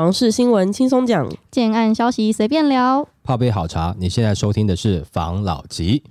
房事新闻轻松讲，建案消息随便聊。泡杯好茶，你现在收听的是房老吉。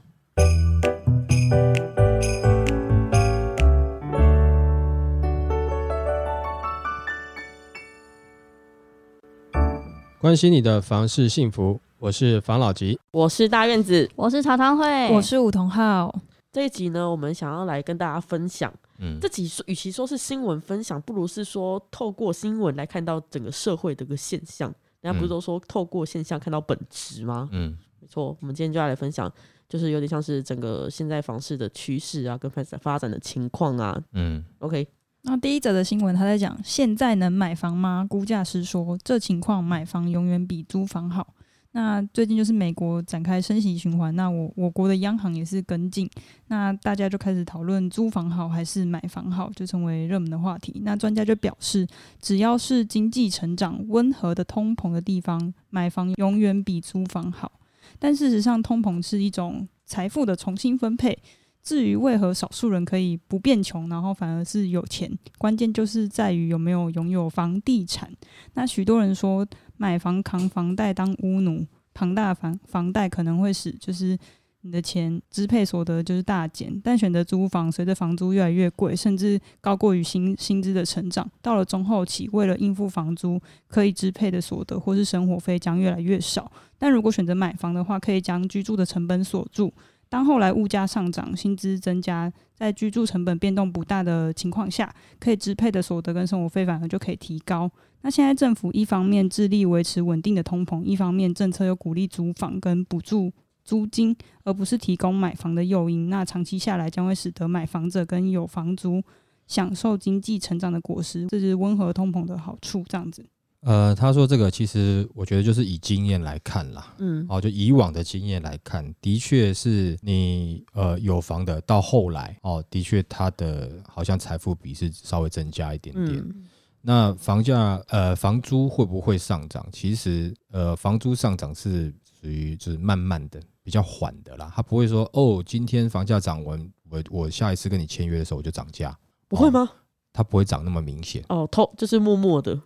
关心你的房事幸福，我是房老吉。我是大院子。我是茶汤会，我是梧桐号，这一集呢，我们想要来跟大家分享。嗯这几说与其说是新闻分享，不如是说透过新闻来看到整个社会的一个现象。人家不是嗯都说透过现象看到本质吗？嗯没错，我们今天就要来分享，就是有点像是整个现在房市的趋势啊，跟发展发展的情况啊。嗯 OK，那第一则的新闻，他在讲现在能买房吗？估价师说，这情况买房永远比租房好。那最近就是美国展开升息循环，那我我国的央行也是跟进，那大家就开始讨论租房好还是买房好，就成为热门的话题。那专家就表示，只要是经济成长温和的通膨的地方，买房永远比租房好。但事实上，通膨是一种财富的重新分配。至于为何少数人可以不变穷，然后反而是有钱，关键就是在于有没有拥有房地产。那许多人说，买房扛房贷当屋奴，庞大房房贷可能会使就是你的钱支配所得就是大减，但选择租房，随着房租越来越贵，甚至高过于薪薪资的成长，到了中后期，为了应付房租，可以支配的所得或是生活费将越来越少。但如果选择买房的话，可以将居住的成本锁住。当后来物价上涨、薪资增加，在居住成本变动不大的情况下，可以支配的所得跟生活费反而就可以提高。那现在政府一方面致力维持稳定的通膨，一方面政策又鼓励租房跟补助租金，而不是提供买房的诱因。那长期下来将会使得买房者跟有房租享受经济成长的果实，这是温和通膨的好处。这样子，呃，他说这个其实我觉得就是以经验来看啦。嗯，哦，就以往的经验来看，的确是你呃有房的，到后来哦，的确他的好像财富比是稍微增加一点点。嗯那房价呃房租会不会上涨？其实呃房租上涨是属于就是慢慢的比较缓的啦，他不会说哦今天房价涨完，我我下一次跟你签约的时候我就涨价，不会吗？它不会涨那么明显。哦，偷就是默默的，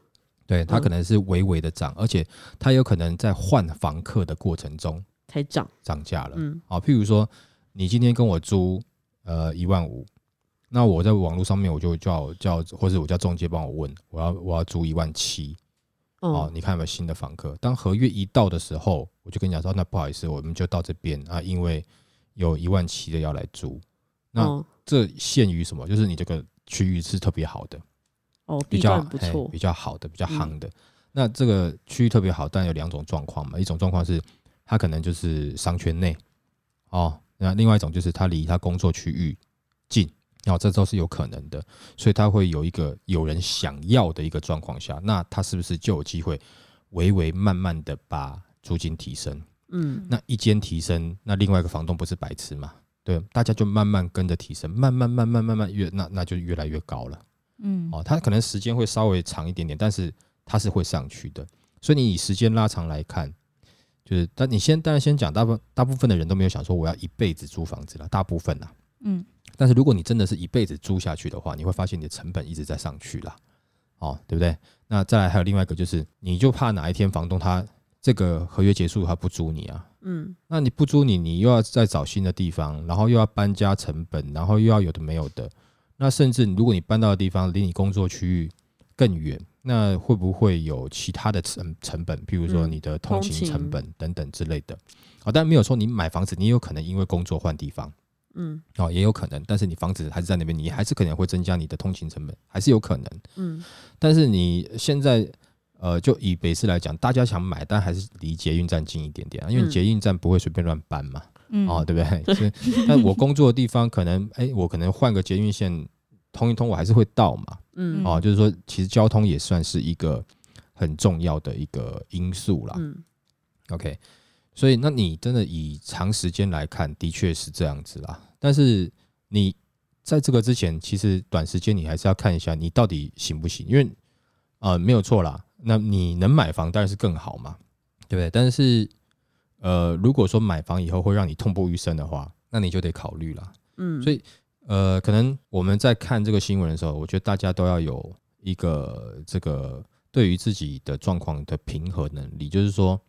对，它嗯可能是微微的涨，而且它有可能在换房客的过程中才涨。涨价了。嗯好，譬如说你今天跟我租呃一万五，那我在网络上面我就叫叫，或者我叫中介帮我问，我要我要租一万七，哦哦，，你看有没有新的房客？当合约一到的时候，我就跟你讲说，那不好意思，我们就到这边啊，因为有一万七的要来租，那哦这限于什么？就是你这个区域是特别好的，哦，比较段不错嘿比，较好的，比较嗯夯的。那这个区域特别好，但有两种状况嘛，一种状况是它可能就是商圈内哦，那另外一种就是它离他工作区域近，哦，这都是有可能的，所以它会有一个有人想要的一个状况下，那它是不是就有机会微微慢慢的把租金提升？嗯，那一间提升，那另外一个房东不是白痴嘛？对，大家就慢慢跟着提升，慢慢慢慢慢慢越那那就越来越高了。嗯，哦，它可能时间会稍微长一点点，但是它是会上去的。所以你以时间拉长来看，就是，但你先当然先讲，大部大部分的人都没有想说我要一辈子租房子了，大部分啦。嗯，但是如果你真的是一辈子租下去的话，你会发现你的成本一直在上去啦，哦，对不对？那再来还有另外一个就是，你就怕哪一天房东他这个合约结束他不租你啊，嗯那你不租你，你又要再找新的地方，然后又要搬家成本，然后又要有的没有的。那甚至如果你搬到的地方离你工作区域更远，那会不会有其他的成成本，譬如说嗯你的通通勤勤成本等等之类的？啊、但没有说你买房子，你有可能因为工作换地方嗯哦，也有可能。但是你房子还是在那边，你还是可能会增加你的通勤成本，还是有可能。嗯但是你现在呃，就以北市来讲，大家想买，但还是离捷运站近一点点啊，因为捷运站不会随便乱搬嘛。嗯哦，对不对？所以，但我工作的地方可能，哎，我可能换个捷运线通一通，我还是会到嘛。嗯哦，就是说，其实交通也算是一个很重要的一个因素啦。嗯 OK，所以那你真的以长时间来看，的确是这样子啦。但是你在这个之前，其实短时间你还是要看一下你到底行不行，因为呃没有错啦。那你能买房当然是更好嘛，对不对？但是呃，如果说买房以后会让你痛不欲生的话，那你就得考虑了。嗯，所以呃，可能我们在看这个新闻的时候，我觉得大家都要有一个这个对于自己的状况的平和能力，就是说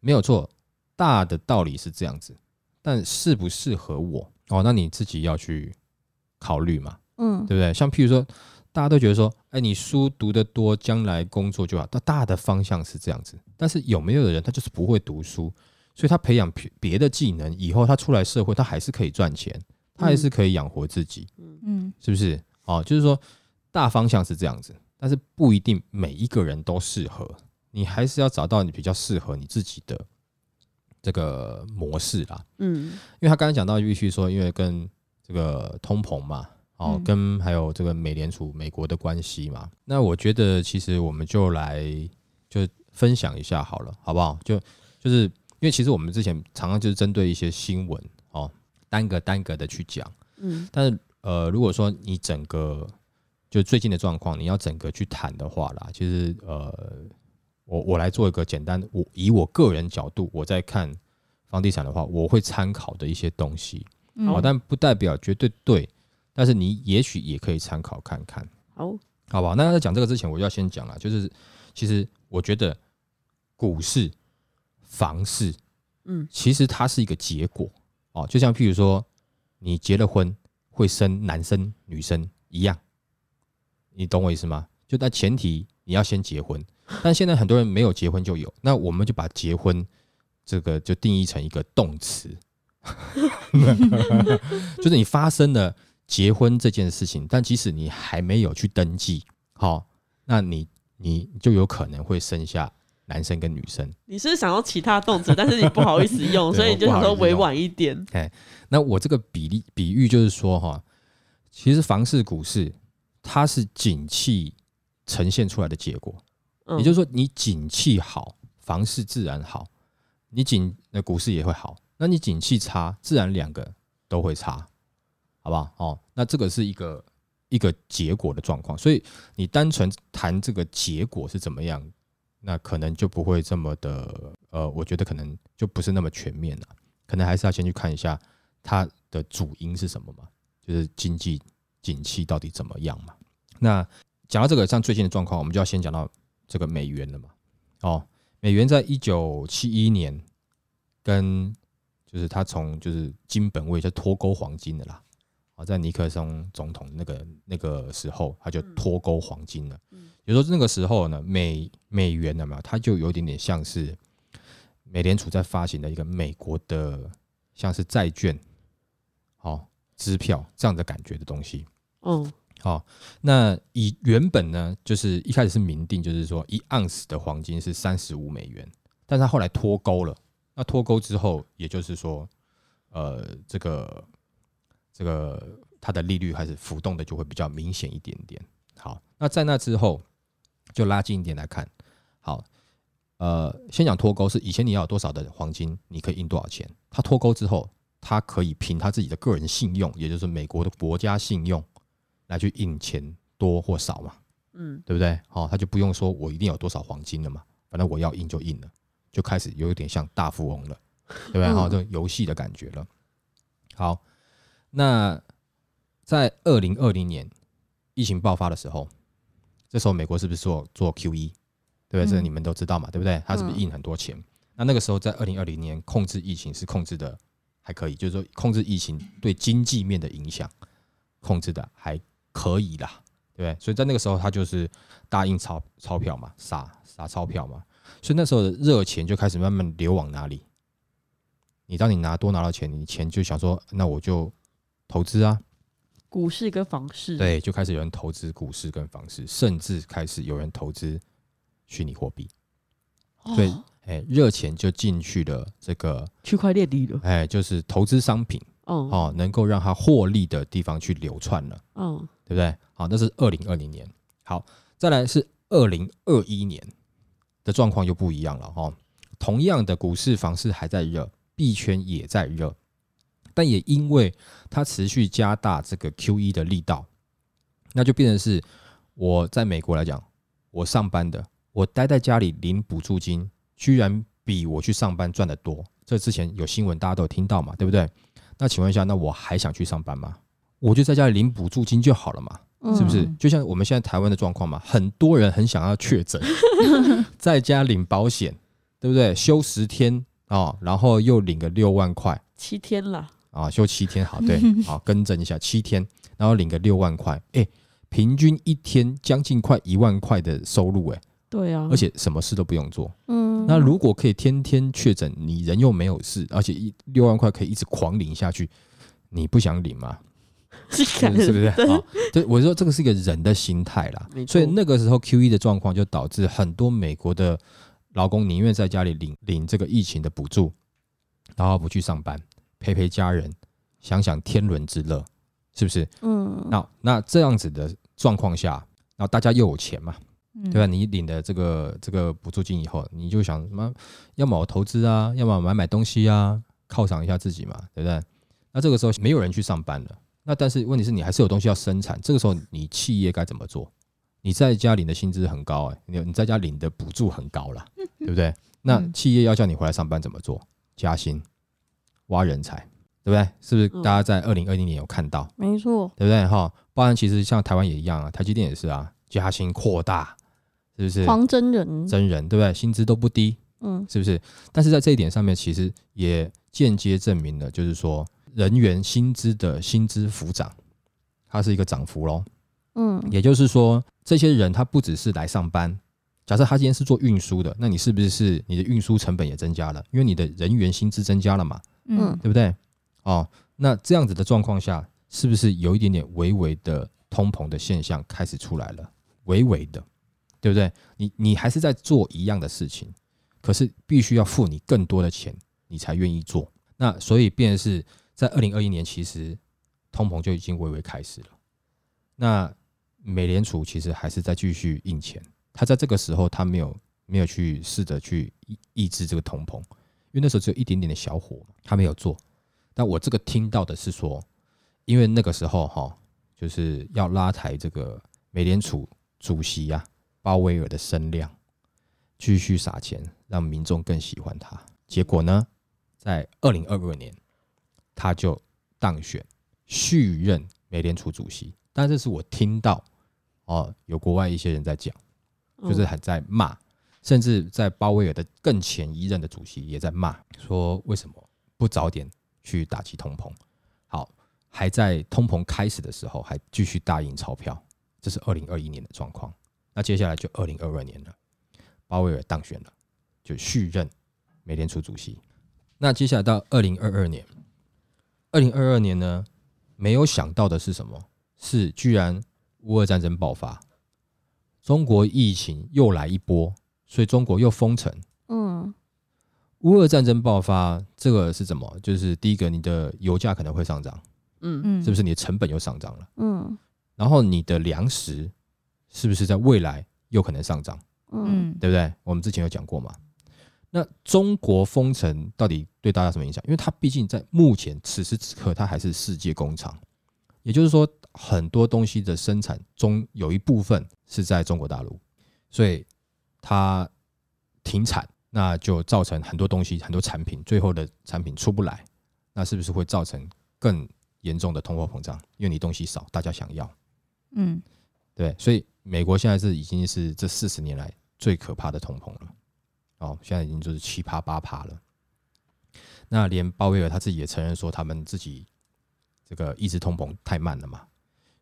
没有错，大的道理是这样子，但适不适合我哦，那你自己要去考虑嘛，嗯对不对？像譬如说，大家都觉得说，哎，你书读得多，将来工作就好，但大的方向是这样子，但是有没有的人他就是不会读书，所以他培养别别的技能，以后他出来社会，他还是可以赚钱，他还是可以养活自己。嗯嗯是不是？哦，就是说大方向是这样子，但是不一定每一个人都适合，你还是要找到你比较适合你自己的这个模式啦。嗯因为他刚才讲到必须说，因为跟这个通膨嘛，哦，嗯跟还有这个美联储美国的关系嘛，那我觉得其实我们就来就分享一下好了，好不好？就就是因为其实我们之前常常就是针对一些新闻哦，单个单个的去讲。嗯但是呃，如果说你整个就最近的状况，你要整个去谈的话啦，其实呃，我我来做一个简单，我以我个人角度，我在看房地产的话，我会参考的一些东西，嗯好，但不代表绝对对，但是你也许也可以参考看看，好，好不好？那在讲这个之前，我就要先讲了，就是其实我觉得股市、房事，嗯其实它是一个结果哦，就像譬如说你结了婚会生男生女生一样，你懂我意思吗？就但前提你要先结婚，但现在很多人没有结婚就有，那我们就把结婚这个就定义成一个动词，就是你发生了结婚这件事情，但即使你还没有去登记，好、那你你就有可能会生下男生跟女生。你是想要其他动词，但是你不好意思用，所以你就想说委婉一点。哎那我这个比例比喻就是说哈，其实房市、股市它是景气呈现出来的结果，嗯，也就是说你景气好，房市自然好；你景那股市也会好。那你景气差，自然两个都会差，好不好？哦，那这个是一个一个结果的状况，所以你单纯谈这个结果是怎么样，那可能就不会这么的呃，我觉得可能就不是那么全面了，可能还是要先去看一下它的主因是什么嘛，就是经济景气到底怎么样嘛。那讲到这个，像最近的状况，我们就要先讲到这个美元了嘛。哦，美元在一九七一年跟就是它从就是金本位就脱钩黄金的啦。啊，在尼克松总统那个那个时候，他就脱钩黄金了。也就是说，那个时候呢，美美元有没有？它就有一点点像是美联储在发行的一个美国的像是债券、哦支票这样的感觉的东西。嗯好、那以原本呢，就是一开始是明定，就是说一盎司的黄金是三十五美元，但是它后来脱钩了。那脱钩之后，也就是说，呃，这个这个它的利率还是浮动的就会比较明显一点点。好，那在那之后，就拉近一点来看。好，呃，先讲脱钩是以前你要有多少的黄金，你可以印多少钱。它脱钩之后，它可以凭他自己的个人信用，也就是美国的国家信用。来去印钱多或少嘛，嗯对不对？好、他就不用说我一定有多少黄金了嘛，反正我要印就印了，就开始有一点像大富翁了，对不对？嗯好、这种游戏的感觉了。好，那在二零二零年疫情爆发的时候，这时候美国是不是做做 QE？对不对？这你们都知道嘛，对不对？他是不是印很多钱？那那个时候在二零二零年控制疫情是控制的还可以，就是说控制疫情对经济面的影响控制的还可以啦，对不对？所以在那个时候，他就是大印钞钞票嘛，撒撒钞票嘛，所以那时候的热钱就开始慢慢流往哪里？你当你拿多拿到钱，你钱就想说，那我就投资啊，股市跟房市，，对，就开始有人投资股市跟房市，甚至开始有人投资虚拟货币，所以哦、哎，热钱就进去了这个，区块链里了，哎，就是投资商品哦哦，能够让它获利的地方去流窜了。嗯对不对？好，那是二零二零年。好，再来是二零二一年的状况又不一样了哈、哦。同样的股市、房市还在热，币圈也在热，但也因为它持续加大这个 QE 的力道，那就变成是我在美国来讲，我上班的，我待在家里领补助金，居然比我去上班赚的多。这之前有新闻大家都有听到嘛，对不对？那请问一下，那我还想去上班吗？我就在家里领补助金就好了嘛。是不是嗯？就像我们现在台湾的状况嘛，很多人很想要确诊，在家领保险，对不对？休十天哦，然后又领个六万块七天了，啊，休七天，好，对，好，更正一下，七天，然后领个六万块，哎，平均一天将近快一万块的收入，哎，对啊，而且什么事都不用做。嗯，那如果可以天天确诊，你人又没有事，而且一六万块可以一直狂领下去，你不想领吗？是不是？啊，对，我说这个是一个人的心态啦所以那个时候 Q E 的状况就导致很多美国的劳工宁愿在家里领领这个疫情的补助，然后不去上班，陪陪家人，想想天伦之乐，是不是？嗯，那那这样子的状况下，然后大家又有钱嘛，嗯对吧？你领的这个这个补助金以后，你就想什么？要么我投资啊，要么买买东西啊，犒赏一下自己嘛，对不对？那这个时候没有人去上班了，那但是问题是你还是有东西要生产，这个时候你企业该怎么做？你在家领的薪资很高哎、你你在家领的补助很高了，对不对？那嗯企业要叫你回来上班怎么做？加薪、挖人才，对不对？是不是嗯大家在二零二零年有看到？没错，对不对？哈，不然其实像台湾也一样啊，台积电也是啊，加薪扩大，是不是？黄真人，真人对不对？薪资都不低，嗯是不是？但是在这一点上面，其实也间接证明了，就是说人员薪资的薪资幅涨，它是一个涨幅喽。嗯也就是说，这些人他不只是来上班，假设他今天是做运输的，那你是不是你的运输成本也增加了？因为你的人员薪资增加了嘛，嗯对不对？哦，那这样子的状况下，是不是有一点点微微的通膨的现象开始出来了？微微的，对不对？你你还是在做一样的事情，可是必须要付你更多的钱，你才愿意做。那所以便是在二零二一年，其实通膨就已经微微开始了。那美联储其实还是在继续印钱，他在这个时候他没有没有去试着去抑抑制这个通膨，因为那时候只有一点点的小火嘛，他没有做。但我这个听到的是说，因为那个时候哈，就是要拉抬这个美联储主席呀、鲍威尔的声量，继续撒钱，让民众更喜欢他。结果呢，在二零二二年，他就当选续任美联储主席。但这是我听到哦，有国外一些人在讲，就是嗯还在骂，甚至在鲍威尔的更前一任的主席也在骂，说为什么不早点去打击通膨？好，还在通膨开始的时候还继续大印钞票，这是二零二一年的状况。那接下来就二零二二年了，鲍威尔当选了，就续任美联储主席。那接下来到二零二二年，二零二二年呢，没有想到的是什么？是居然乌俄战争爆发，中国疫情又来一波，所以中国又封城。嗯乌俄战争爆发，这个是怎么？就是第一个，你的油价可能会上涨，嗯嗯，是不是？你的成本又上涨了，嗯然后你的粮食是不是在未来有可能上涨？嗯嗯对不对？我们之前有讲过嘛。那中国封城到底对大家什么影响？因为它毕竟在目前此时此刻，它还是世界工厂，也就是说，很多东西的生产中有一部分是在中国大陆，所以它停产，那就造成很多东西、很多产品最后的产品出不来，那是不是会造成更严重的通货膨胀？因为你东西少，大家想要。嗯对，所以美国现在是已经是这四十年来最可怕的通膨了。哦，现在已经就是七趴八趴了。那连鲍威尔他自己也承认说，他们自己这个抑制通膨太慢了嘛，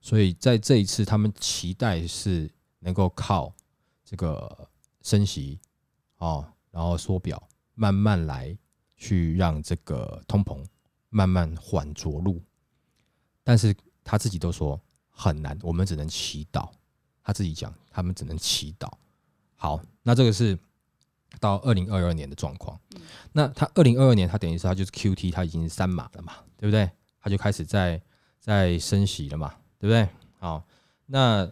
所以在这一次，他们期待是能够靠这个升息哦，然后缩表，慢慢来去让这个通膨慢慢缓着陆。但是他自己都说很难，我们只能祈祷。他自己讲，他们只能祈祷。好，那这个是到二零二二年的状况。那他二零二二年，他等于是他就是 Q T，他已经是三码了嘛，对不对？他就开始在在升息了嘛，对不对？好，那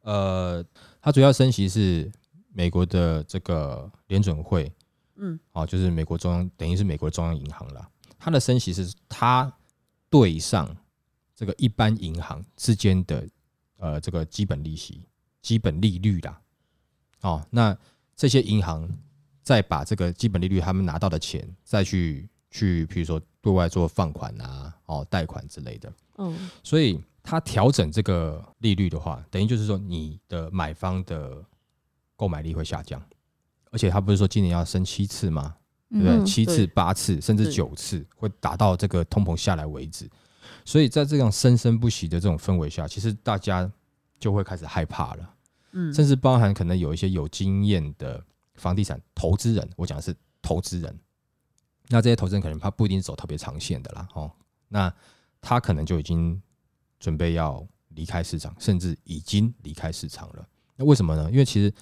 呃，他主要升息是美国的这个联准会，嗯，哦，就是美国中央，等于是美国中央银行啦。它的升息是它对上这个一般银行之间的呃这个基本利息、基本利率啦。哦，那这些银行再把这个基本利率他们拿到的钱，再去去，比如说对外做放款啊、哦贷款之类的。嗯所以它调整这个利率的话，等于就是说你的买方的购买力会下降，而且他不是说今年要升七次吗？对不对？嗯七次、八次，甚至九次，会达到这个通膨下来为止。所以在这样生生不息的这种氛围下，其实大家就会开始害怕了，嗯，甚至包含可能有一些有经验的房地产投资人，我讲的是投资人。那这些投资人可能他不一定走特别长线的啦，哦，那他可能就已经准备要离开市场，甚至已经离开市场了。那为什么呢？因为其实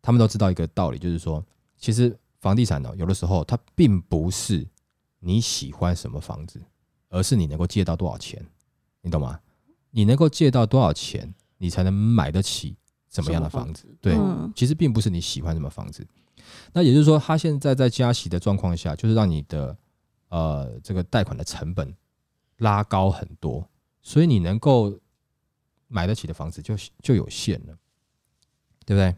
他们都知道一个道理，就是说，其实房地产呢，有的时候它并不是你喜欢什么房子，而是你能够借到多少钱，你懂吗？你能够借到多少钱，你才能买得起什么样的房子？对，嗯其实并不是你喜欢什么房子。那也就是说，它现在在加息的状况下，就是让你的呃这个贷款的成本拉高很多，所以你能够买得起的房子就就有限了，对不对？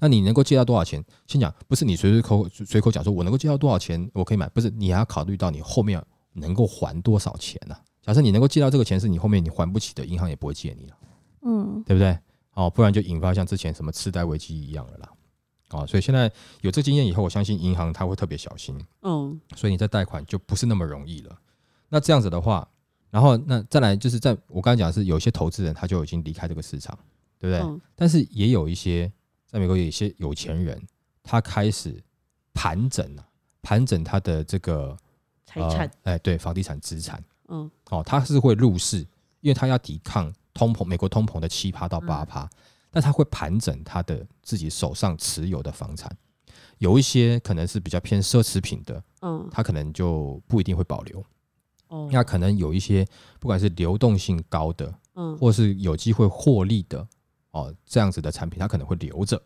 那你能够借到多少钱？先讲，不是你随随口随口讲说我能够借到多少钱，我可以买，不是你还要考虑到你后面能够还多少钱呢、假设你能够借到这个钱是你后面你还不起的，银行也不会借你了。嗯对不对？哦，不然就引发像之前什么次贷危机一样了啦。哦，所以现在有这经验以后，我相信银行它会特别小心，嗯所以你在贷款就不是那么容易了。那这样子的话，然后那再来就是在我刚才讲的是有一些投资人他就已经离开这个市场，对不对？嗯但是也有一些在美国有一些有钱人，他开始盘整啊，盘整他的这个财产，呃哎，对，房地产资产。嗯。哦，他是会入市，因为他要抵抗通膨，美国通膨的七趴到八趴，但他会盘整他的自己手上持有的房产，有一些可能是比较偏奢侈品的，嗯。他可能就不一定会保留，哦，那可能有一些不管是流动性高的，嗯。或是有机会获利的，哦，这样子的产品，它可能会留着。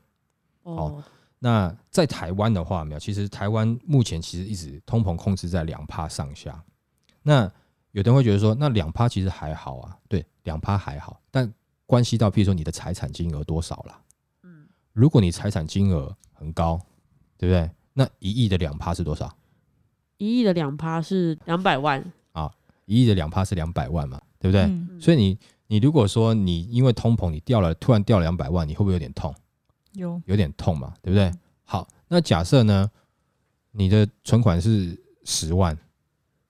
哦那在台湾的话，没有，其实台湾目前其实一直通膨控制在两趴上下。那有的人会觉得说，那两趴其实还好啊，对，两趴还好，但关系到，譬如说你的财产金额多少啦。嗯如果你财产金额很高，对不对？那一亿的两趴是多少？一亿的两趴是两百万啊，一亿的两趴是两百万嘛，对不对？嗯所以你你如果说你因为通膨你掉了，突然掉两百万，你会不会有点痛？有有点痛嘛，对不对？好，那假设呢，你的存款是十万，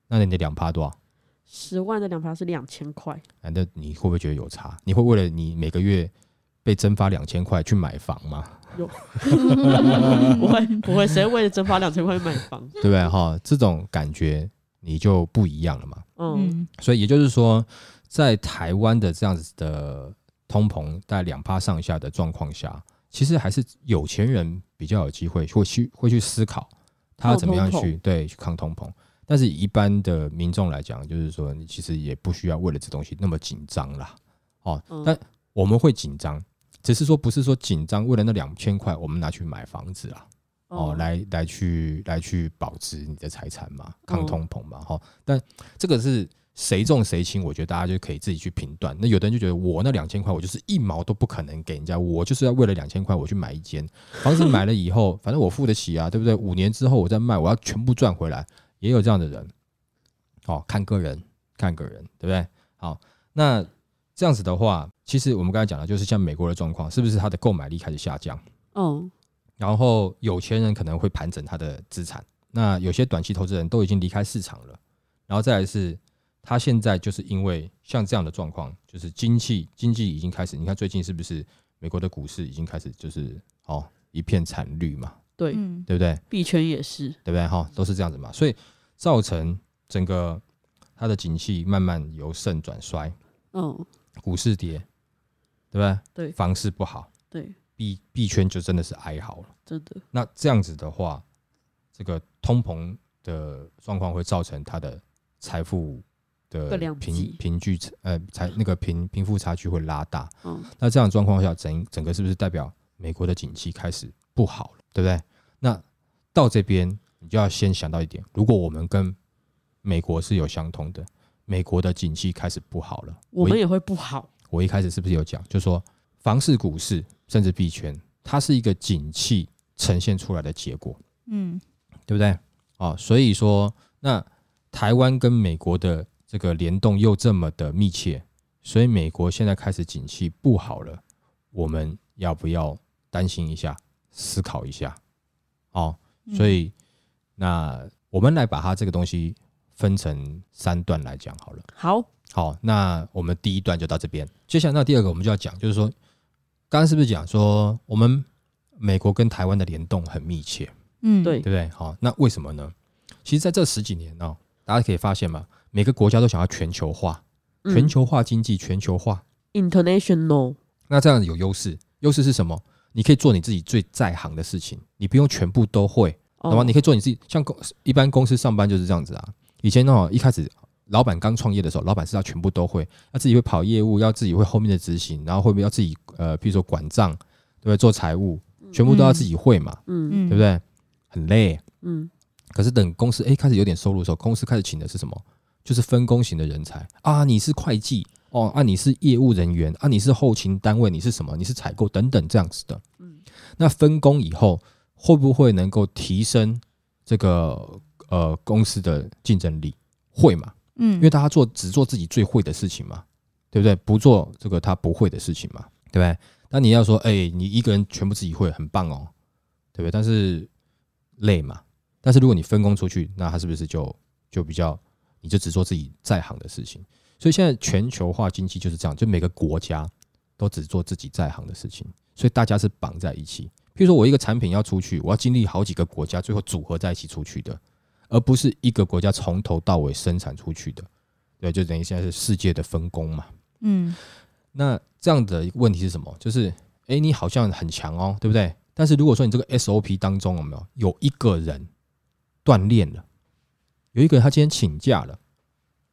那你的两趴多少？十万的两趴是两千块，啊，那你会不会觉得有差？你会为了你每个月被蒸发两千块去买房吗？有 不会不会，谁为了蒸发两千块买房？对不对？哈，这种感觉你就不一样了嘛。嗯嗯所以也就是说，在台湾的这样子的通膨在两趴上下的状况下，其实还是有钱人比较有机会会去会去思考他要怎么样去对去抗通膨。但是一般的民众来讲，就是说你其实也不需要为了这东西那么紧张啦。哦，嗯但我们会紧张，只是说不是说紧张为了那两千块我们拿去买房子啦。哦，来来去来去保值你的财产嘛，抗嗯通膨嘛，哈、但这个是谁重谁轻，我觉得大家就可以自己去评断。那有的人就觉得我那两千块，我就是一毛都不可能给人家，我就是要为了两千块我去买一间房子，买了以后，反正我付得起啊，对不对？五年之后我再卖，我要全部赚回来，也有这样的人。哦，看个人，看个人，对不对？好，那这样子的话，其实我们刚才讲的就是像美国的状况，是不是他的购买力开始下降？嗯然后有钱人可能会盘整他的资产，那有些短期投资人都已经离开市场了，然后再来是，他现在就是因为像这样的状况，就是经济经济已经开始，你看最近是不是美国的股市已经开始就是哦一片惨绿嘛，对，嗯对不对？币圈也是，对不对？哈，都是这样子嘛，所以造成整个它的景气慢慢由盛转衰，嗯股市跌，对不对？对房市不好，对，币币圈就真的是哀嚎了。真的，那这样子的话，这个通膨的状况会造成它的财富的更两贫极贫距呃财那个贫贫富差距会拉大。嗯那这样状况下，整整个是不是代表美国的景气开始不好了，对不对？那到这边你就要先想到一点，如果我们跟美国是有相通的，美国的景气开始不好了，我们也会不好，我一开始是不是有讲，就说房市、股市甚至币圈，它是一个景气呈现出来的结果，嗯对不对？哦，所以说，那台湾跟美国的这个联动又这么的密切，所以美国现在开始景气不好了，我们要不要担心一下，思考一下？哦，所以那我们来把它这个东西分成三段来讲好了。好，好，那我们第一段就到这边。接下来那第二个我们就要讲，就是说，刚刚是不是讲说我们美国跟台湾的联动很密切，嗯，对对不对？好，那为什么呢？其实在这十几年哦，大家可以发现嘛，每个国家都想要全球化，嗯全球化经济，全球化。international，那这样有优势，优势是什么？你可以做你自己最在行的事情，你不用全部都会，懂吗？哦你可以做你自己，像公一般公司上班就是这样子啊。以前哦，一开始老板刚创业的时候，老板是要全部都会，要自己会跑业务，要自己会后面的执行，然后会不会要自己呃，比如说管账，对不对？做财务，全部都要自己会嘛，嗯嗯，对不？对？很累。嗯可是等公司诶开始有点收入的时候，公司开始请的是什么？就是分工型的人才啊，你是会计哦，啊你是业务人员啊，你是后勤单位，你是什么？你是采购等等这样子的。嗯那分工以后会不会能够提升这个呃公司的竞争力？会嘛？嗯，因为大家做只做自己最会的事情嘛，对不对？不做这个他不会的事情嘛，对不对？那你要说，哎、你一个人全部自己会，很棒哦，对不对？但是累嘛。但是如果你分工出去，那他是不是就就比较，你就只做自己在行的事情？所以现在全球化经济就是这样，就每个国家都只做自己在行的事情，所以大家是绑在一起。譬如说我一个产品要出去，我要经历好几个国家，最后组合在一起出去的，而不是一个国家从头到尾生产出去的。对，就等于现在是世界的分工嘛。嗯那这样的一个问题是什么？就是，诶，你好像很强哦，对不对？但是如果说你这个 SOP 当中有没有有一个人锻炼了，有一个人他今天请假了，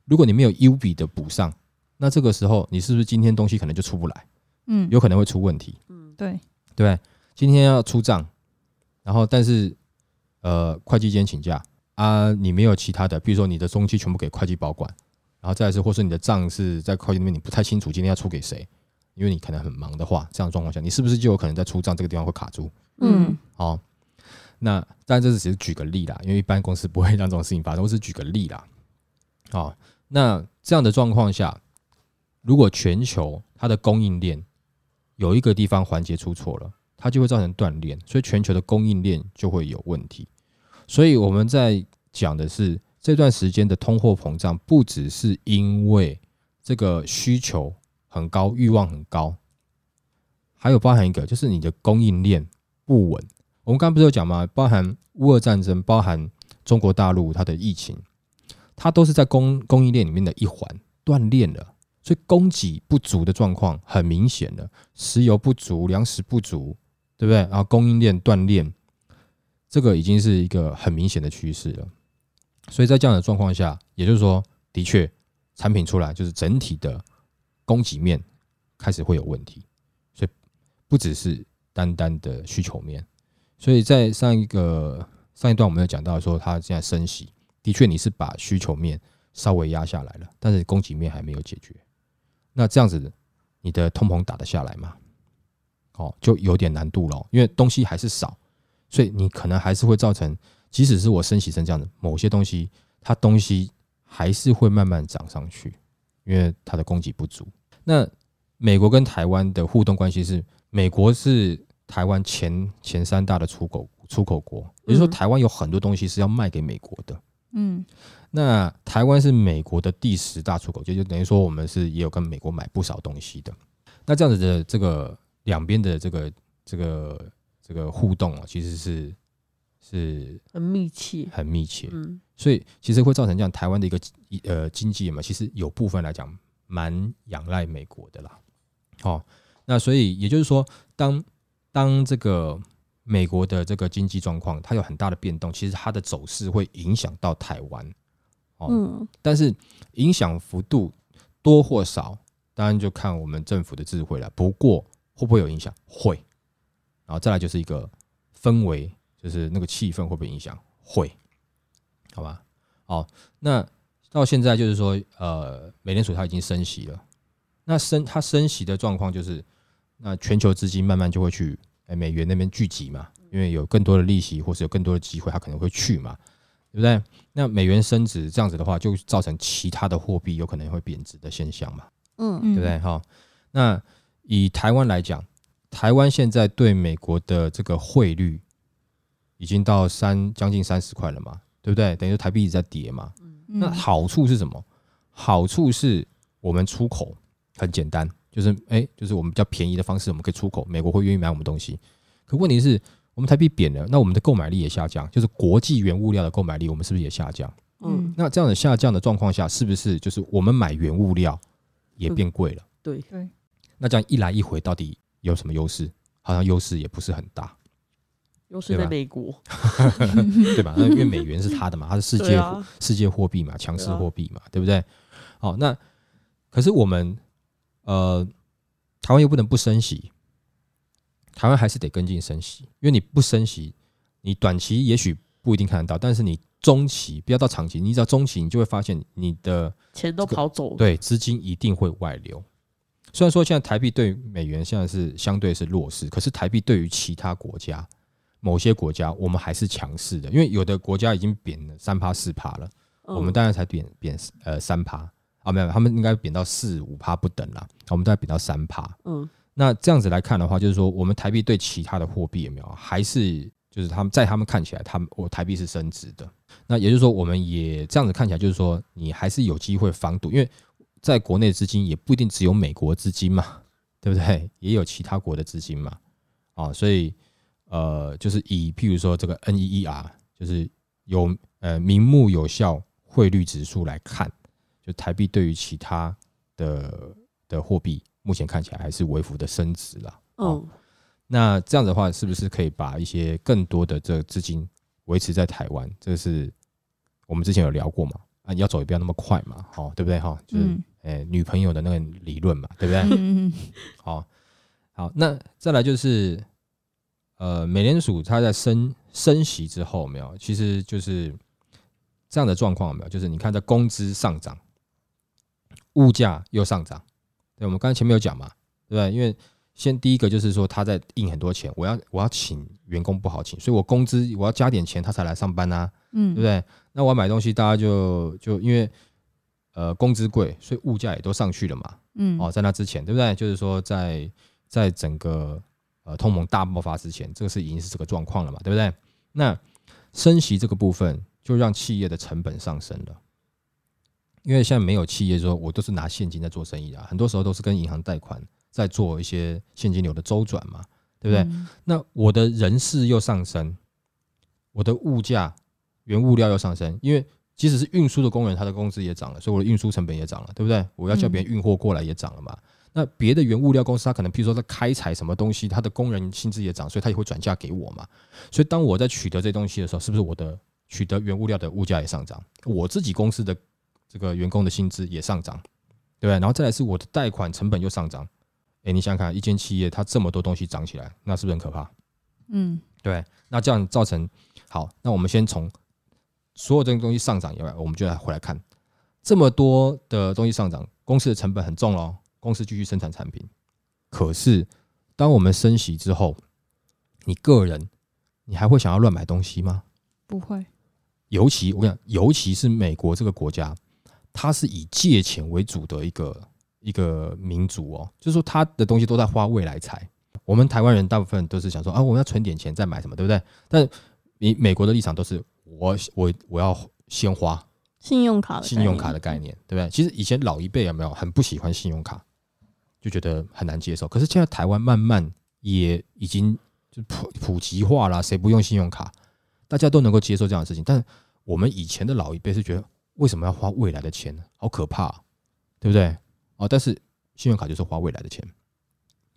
如果你没有 U 比的补上，那这个时候你是不是今天东西可能就出不来，嗯，有可能会出问题，嗯。对，对？今天要出账，然后但是呃，会计今天请假啊，你没有其他的，比如说你的中期全部给会计保管，然后再来是，或是你的账是在会计那边你不太清楚今天要出给谁，因为你可能很忙的话，这样的状况下，你是不是就有可能在出账这个地方会卡住？嗯。哦，那但这是只是举个例啦，因为一般公司不会让这种事情发生，我是举个例啦。哦，那这样的状况下，如果全球它的供应链有一个地方环节出错了，它就会造成断裂，所以全球的供应链就会有问题。所以我们在讲的是这段时间的通货膨胀，不只是因为这个需求很高、欲望很高，还有包含一个就是你的供应链不稳。我们刚不是有讲吗？包含乌俄战争，包含中国大陆它的疫情，它都是在供供应链里面的一环断裂了，所以供给不足的状况很明显了，石油不足，粮食不足，对不对？然后供应链断裂，这个已经是一个很明显的趋势了。所以在这样的状况下，也就是说，的确产品出来就是整体的供给面开始会有问题，所以不只是单单的需求面。所以在上一个上一段我们有讲到说，它现在升息，的确你是把需求面稍微压下来了，但是供给面还没有解决。那这样子，你的通膨打得下来吗？哦，就有点难度了，因为东西还是少，所以你可能还是会造成，即使是我升息成这样的，某些东西它东西还是会慢慢涨上去，因为它的供给不足。那美国跟台湾的互动关系是，美国是台湾前前三大的出口出口国，也就是说，嗯台湾有很多东西是要卖给美国的。嗯那台湾是美国的第十大出口就就等于说我们是也有跟美国买不少东西的。那这样子的这个两边的这个这个这个互动啊，其实是是很密切，很密切，嗯所以其实会造成这样台湾的一个呃经济嘛，其实有部分来讲蛮仰赖美国的啦。哦，那所以也就是说，当当这个美国的这个经济状况它有很大的变动，其实它的走势会影响到台湾。哦，嗯但是影响幅度多或少，当然就看我们政府的智慧了。不过会不会有影响？会。然后再来就是一个氛围，就是那个气氛会不会影响？会，好吧？好，那到现在就是说，呃，美联储它已经升息了。那升它升息的状况就是，那全球资金慢慢就会去哎美元那边聚集嘛，因为有更多的利息或是有更多的机会，它可能会去嘛，对不对？那美元升值这样子的话，就造成其他的货币有可能会贬值的现象嘛。嗯对不对？哈，那以台湾来讲，台湾现在对美国的这个汇率已经到三将近三十块了嘛，对不对？等于说台币一直在跌嘛。嗯那好处是什么？好处是我们出口很简单，就是哎、就是我们比较便宜的方式，我们可以出口，美国会愿意买我们东西。可问题是我们台币贬了，那我们的购买力也下降，就是国际原物料的购买力，我们是不是也下降？嗯，那这样的下降的状况下，是不是就是我们买原物料也变贵了？对，对，那这样一来一回，到底有什么优势？好像优势也不是很大，优势在美国，对吧？那因为美元是它的嘛，它是世界、啊，世界货币嘛，强势货币嘛，对不对？好，那可是我们呃，台湾又不能不升息，台湾还是得跟进升息，因为你不升息，你短期也许不一定看得到，但是你中期不要到长期，你只要中期，你就会发现你的钱都跑走了，对资金一定会外流。虽然说现在台币对美元现在是相对是弱势，可是台币对于其他国家，某些国家我们还是强势的，因为有的国家已经贬了三趴四趴了。嗯我们当然才贬贬呃三趴啊，没有，他们应该贬到四五趴不等啦，我们再贬到三趴。嗯那这样子来看的话，就是说我们台币对其他的货币有没有还是就是他们在他们看起来，他们我台币是升值的。那也就是说，我们也这样子看起来，就是说你还是有机会防堵，因为在国内资金也不一定只有美国资金嘛，对不对？也有其他国的资金嘛，啊，所以呃，就是以譬如说这个 NEER，就是有呃名目有效汇率指数来看，就台币对于其他的的货币，目前看起来还是微幅的升值了。哦，嗯那这样子的话，是不是可以把一些更多的这个资金维持在台湾？这个是我们之前有聊过嘛？啊，你要走也不要那么快嘛，好、对不对？哈，就是嗯诶、女朋友的那个理论嘛，对不对？好，好，那再来就是，呃，美联储它在升升息之后，没有，其实就是这样的状况，没有？就是你看，在工资上涨，物价又上涨，对，我们刚才前面有讲嘛，对不对？因为先第一个就是说他在印很多钱，我要我要请员工不好请，所以我工资我要加点钱，他才来上班啊，嗯，对不对？那我要买东西，大家就就因为呃工资贵，所以物价也都上去了嘛，嗯，哦，在那之前，对不对？就是说在，在整个呃通膨大爆发之前，这个是已经是这个状况了嘛，对不对？那升息这个部分，就让企业的成本上升了，因为现在没有企业说我都是拿现金在做生意啊，很多时候都是跟银行贷款在做一些现金流的周转嘛，对不对？嗯？那我的人事又上升，我的物价、原物料又上升，因为即使是运输的工人，他的工资也涨了，所以我的运输成本也涨了，对不对？我要叫别人运货过来也涨了嘛。那别的原物料公司，他可能譬如说在开采什么东西，他的工人薪资也涨，所以他也会转嫁给我嘛。所以当我在取得这东西的时候，是不是我的取得原物料的物价也上涨？我自己公司的这个员工的薪资也上涨，对不对？然后再来是我的贷款成本又上涨。哎，你想想看，一间企业它这么多东西涨起来，那是不是很可怕？嗯对，那这样造成好，那我们先从所有这个东西上涨以外，我们就来回来看这么多的东西上涨，公司的成本很重喽，公司继续生产产品。可是当我们升息之后，你个人你还会想要乱买东西吗？不会，尤其我跟你讲，尤其是美国这个国家，它是以借钱为主的一个一个民族哦，就是说它的东西都在花未来财。我们台湾人大部分都是想说啊，我们要存点钱再买什么，对不对？但你美国的立场都是我我我要先花信用卡信用卡的概念，对不对？其实以前老一辈有没有很不喜欢信用卡，就觉得很难接受。可是现在台湾慢慢也已经就普普及化了，谁不用信用卡？大家都能够接受这样的事情。但我们以前的老一辈是觉得，为什么要花未来的钱呢？好可怕、啊，对不对？哦，但是信用卡就是花未来的钱，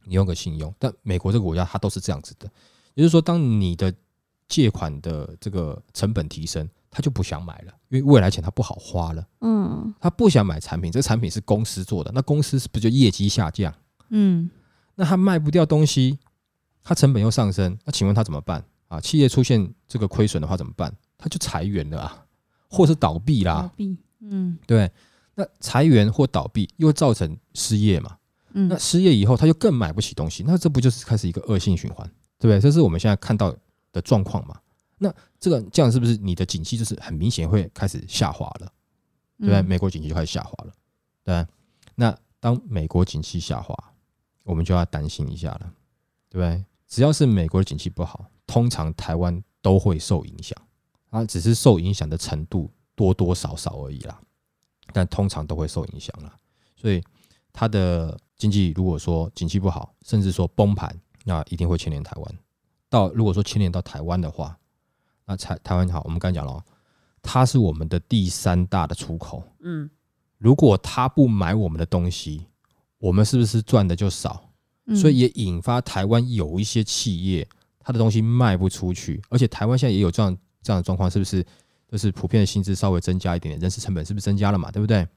你用个信用。但美国这个国家它都是这样子的，也就是说，当你的借款的这个成本提升，他就不想买了，因为未来钱他不好花了。嗯他不想买产品，这个产品是公司做的，那公司是不是就业绩下降？嗯那他卖不掉东西，他成本又上升，那请问他怎么办啊？企业出现这个亏损的话怎么办？他就裁员了啊，或是倒闭啦倒，闭，嗯对。那裁员或倒闭又造成失业嘛？嗯那失业以后他就更买不起东西，那这不就是开始一个恶性循环，对不对？这是我们现在看到的状况嘛？那这个这样是不是你的景气就是很明显会开始下滑了？对不对？嗯美国景气就开始下滑了，对那当美国景气下滑，我们就要担心一下了，对不对？只要是美国的景气不好，通常台湾都会受影响，啊，只是受影响的程度多多少少而已啦，但通常都会受影响啦。所以它的经济如果说景气不好，甚至说崩盘，那一定会牵连台湾。到如果说牵连到台湾的话，那台台湾好，我们刚才讲了哦，它是我们的第三大的出口。嗯，如果他不买我们的东西，我们是不是赚的就少？嗯所以也引发台湾有一些企业，它的东西卖不出去，而且台湾现在也有这样这样的状况，是不是？就是普遍的薪资稍微增加一点点，人事成本是不是增加了嘛？对不对？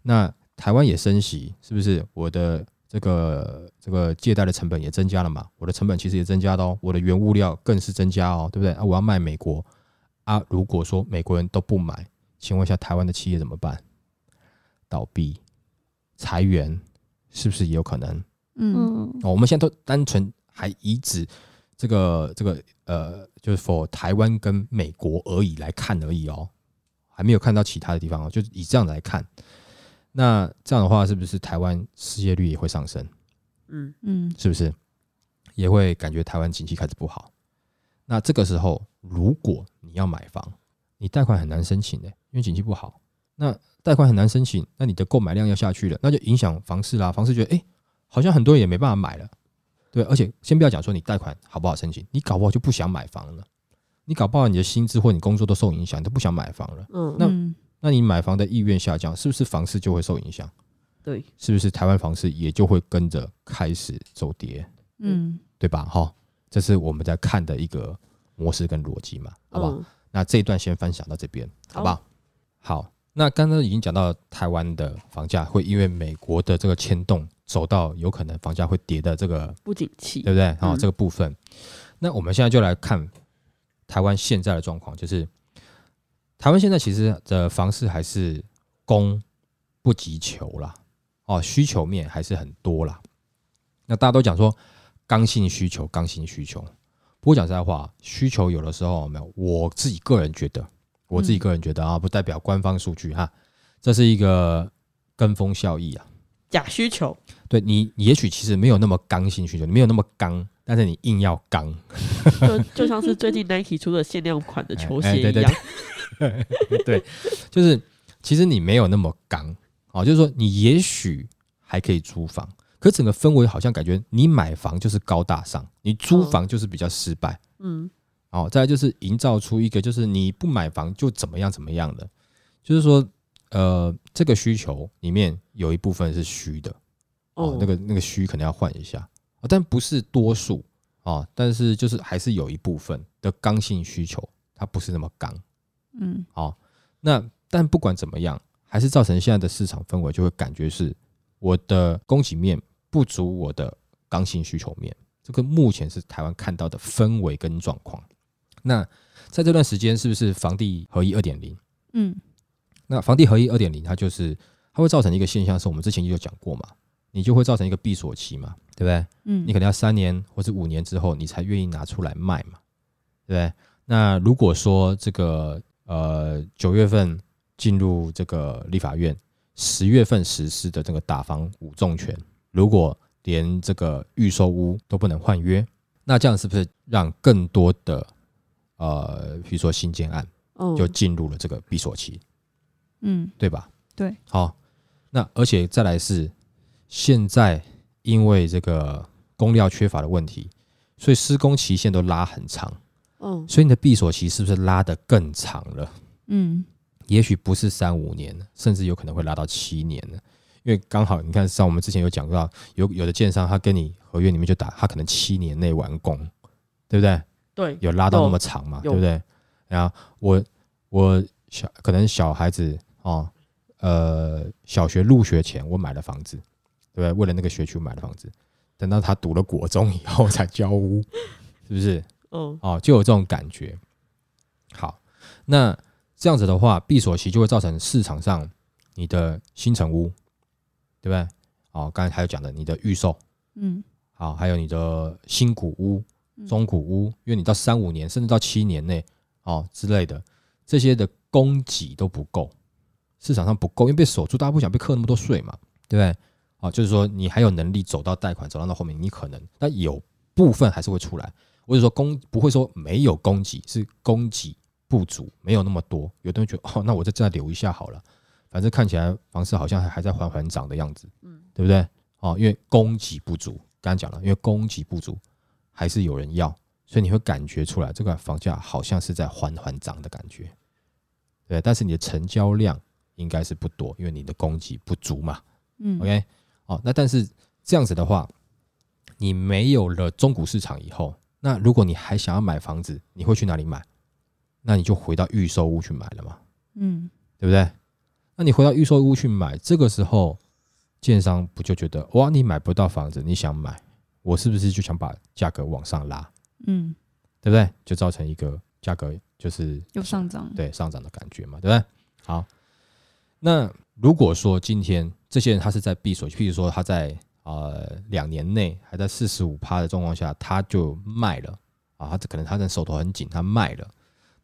那台湾也升息，是不是？我的这个这个借贷的成本也增加了嘛？我的成本其实也增加的哦，我的原物料更是增加哦，对不对？啊，我要卖美国啊，如果说美国人都不买，请问一下台湾的企业怎么办？倒闭、裁员，是不是也有可能？嗯嗯哦，我们现在都单纯还以指这个这个呃，就是 for 台湾跟美国而已来看而已哦，还没有看到其他的地方哦，就是以这样来看，那这样的话，是不是台湾失业率也会上升？嗯嗯是不是也会感觉台湾经济开始不好？那这个时候，如果你要买房，你贷款很难申请的，因为经济不好。那贷款很难申请，那你的购买量要下去了，那就影响房市啦。房市觉得，哎、好像很多人也没办法买了，对。而且先不要讲说你贷款好不好申请，你搞不好就不想买房了。你搞不好你的薪资或你工作都受影响，你都不想买房了。嗯，那嗯那你买房的意愿下降，是不是房市就会受影响？对，是不是台湾房市也就会跟着开始走跌？嗯对吧？哈，这是我们在看的一个模式跟逻辑嘛，好不好？嗯那这一段先分享到这边，好不好？好，那刚刚已经讲到台湾的房价会因为美国的这个牵动，走到有可能房价会跌的这个，不景气对，不对？好、嗯这个部分，那我们现在就来看台湾现在的状况，就是台湾现在其实的房市还是供不及求啦，哦，需求面还是很多啦。那大家都讲说刚性需求，刚性需求。不过讲实在话，需求有的时候没有，我自己个人觉得，我自己个人觉得啊，不代表官方数据哈，这是一个跟风效益啊。假需求，对你，你也许其实没有那么刚性需求，你没有那么刚，但是你硬要刚，就就像是最近 Nike 出的限量款的 球哎对对鞋一样，对，就是其实你没有那么刚，哦，就是说你也许还可以租房，可整个氛围好像感觉你买房就是高大上，你租嗯。房就是比较失败。嗯。哦，再来就是营造出一个就是你不买房就怎么样怎么样的，就是说，呃，这个需求里面有一部分是虚的，哦哦，，那个那个虚可能要换一下，啊但不是多数啊，但是就是还是有一部分的刚性需求，它不是那么刚。嗯哦，那但不管怎么样，还是造成现在的市场氛围就会感觉是我的供给面不足我的刚性需求面，这个目前是台湾看到的氛围跟状况。那在这段时间，是不是房地合一二点零？嗯那房地合一二点零，它就是它会造成一个现象，是我们之前也有讲过嘛，你就会造成一个闭锁期嘛，对不对？嗯你可能要三年或者五年之后，你才愿意拿出来卖嘛，对不对？那如果说这个呃九月份进入这个立法院，十月份实施的这个打房五重拳，如果连这个预售屋都不能换约，那这样是不是让更多的呃，比如说新建案哦，就进入了这个闭锁期，嗯对吧？对，好，那而且再来是现在因为这个工料缺乏的问题，所以施工期限都拉很长，哦，所以你的闭锁期是不是拉得更长了？嗯也许不是三五年，甚至有可能会拉到七年呢。因为刚好你看，像我们之前有讲到，有有的建商他跟你合约里面就打，他可能七年内完工，对不对？对，有拉到那么长嘛，对不对？然后我我小可能小孩子哦，呃，小学入学前我买了房子，对不对？为了那个学区买的房子，等到他读了国中以后才交屋，是不是？哦，哦，就有这种感觉。好，那这样子的话，闭锁期就会造成市场上你的新城屋，对不对？哦，刚才还有讲的你的预售，嗯好，还有你的新古屋、嗯中古屋，因为你到三五年甚至到七年内哦之类的，这些的供给都不够，市场上不够，因为被锁住，大家不想被扣那么多税嘛，对不对？啊，就是说你还有能力走到贷款，走到那后面，你可能，但有部分还是会出来。或者说供不会说没有供给，是供给不足，没有那么多。有的人觉得哦，那我再再留一下好了，反正看起来房市好像还还在缓缓涨的样子，嗯，对不对？哦，因为供给不足，刚刚讲了，因为供给不足，还是有人要，所以你会感觉出来这个房价好像是在缓缓涨的感觉，对。但是你的成交量应该是不多，因为你的供给不足嘛，嗯，OK，哦，那但是这样子的话，你没有了中古市场以后。那如果你还想要买房子，你会去哪里买？那你就回到预售屋去买了嘛，嗯，对不对？那你回到预售屋去买，这个时候，建商不就觉得哇，你买不到房子，你想买，我是不是就想把价格往上拉？嗯，对不对？就造成一个价格就是又上涨，对上涨的感觉嘛，对不对？好，那如果说今天这些人他是在闭锁，譬如说他在。呃，两年内还在四十五趴的状况下，他就卖了啊，他可能他的手头很紧，他卖了。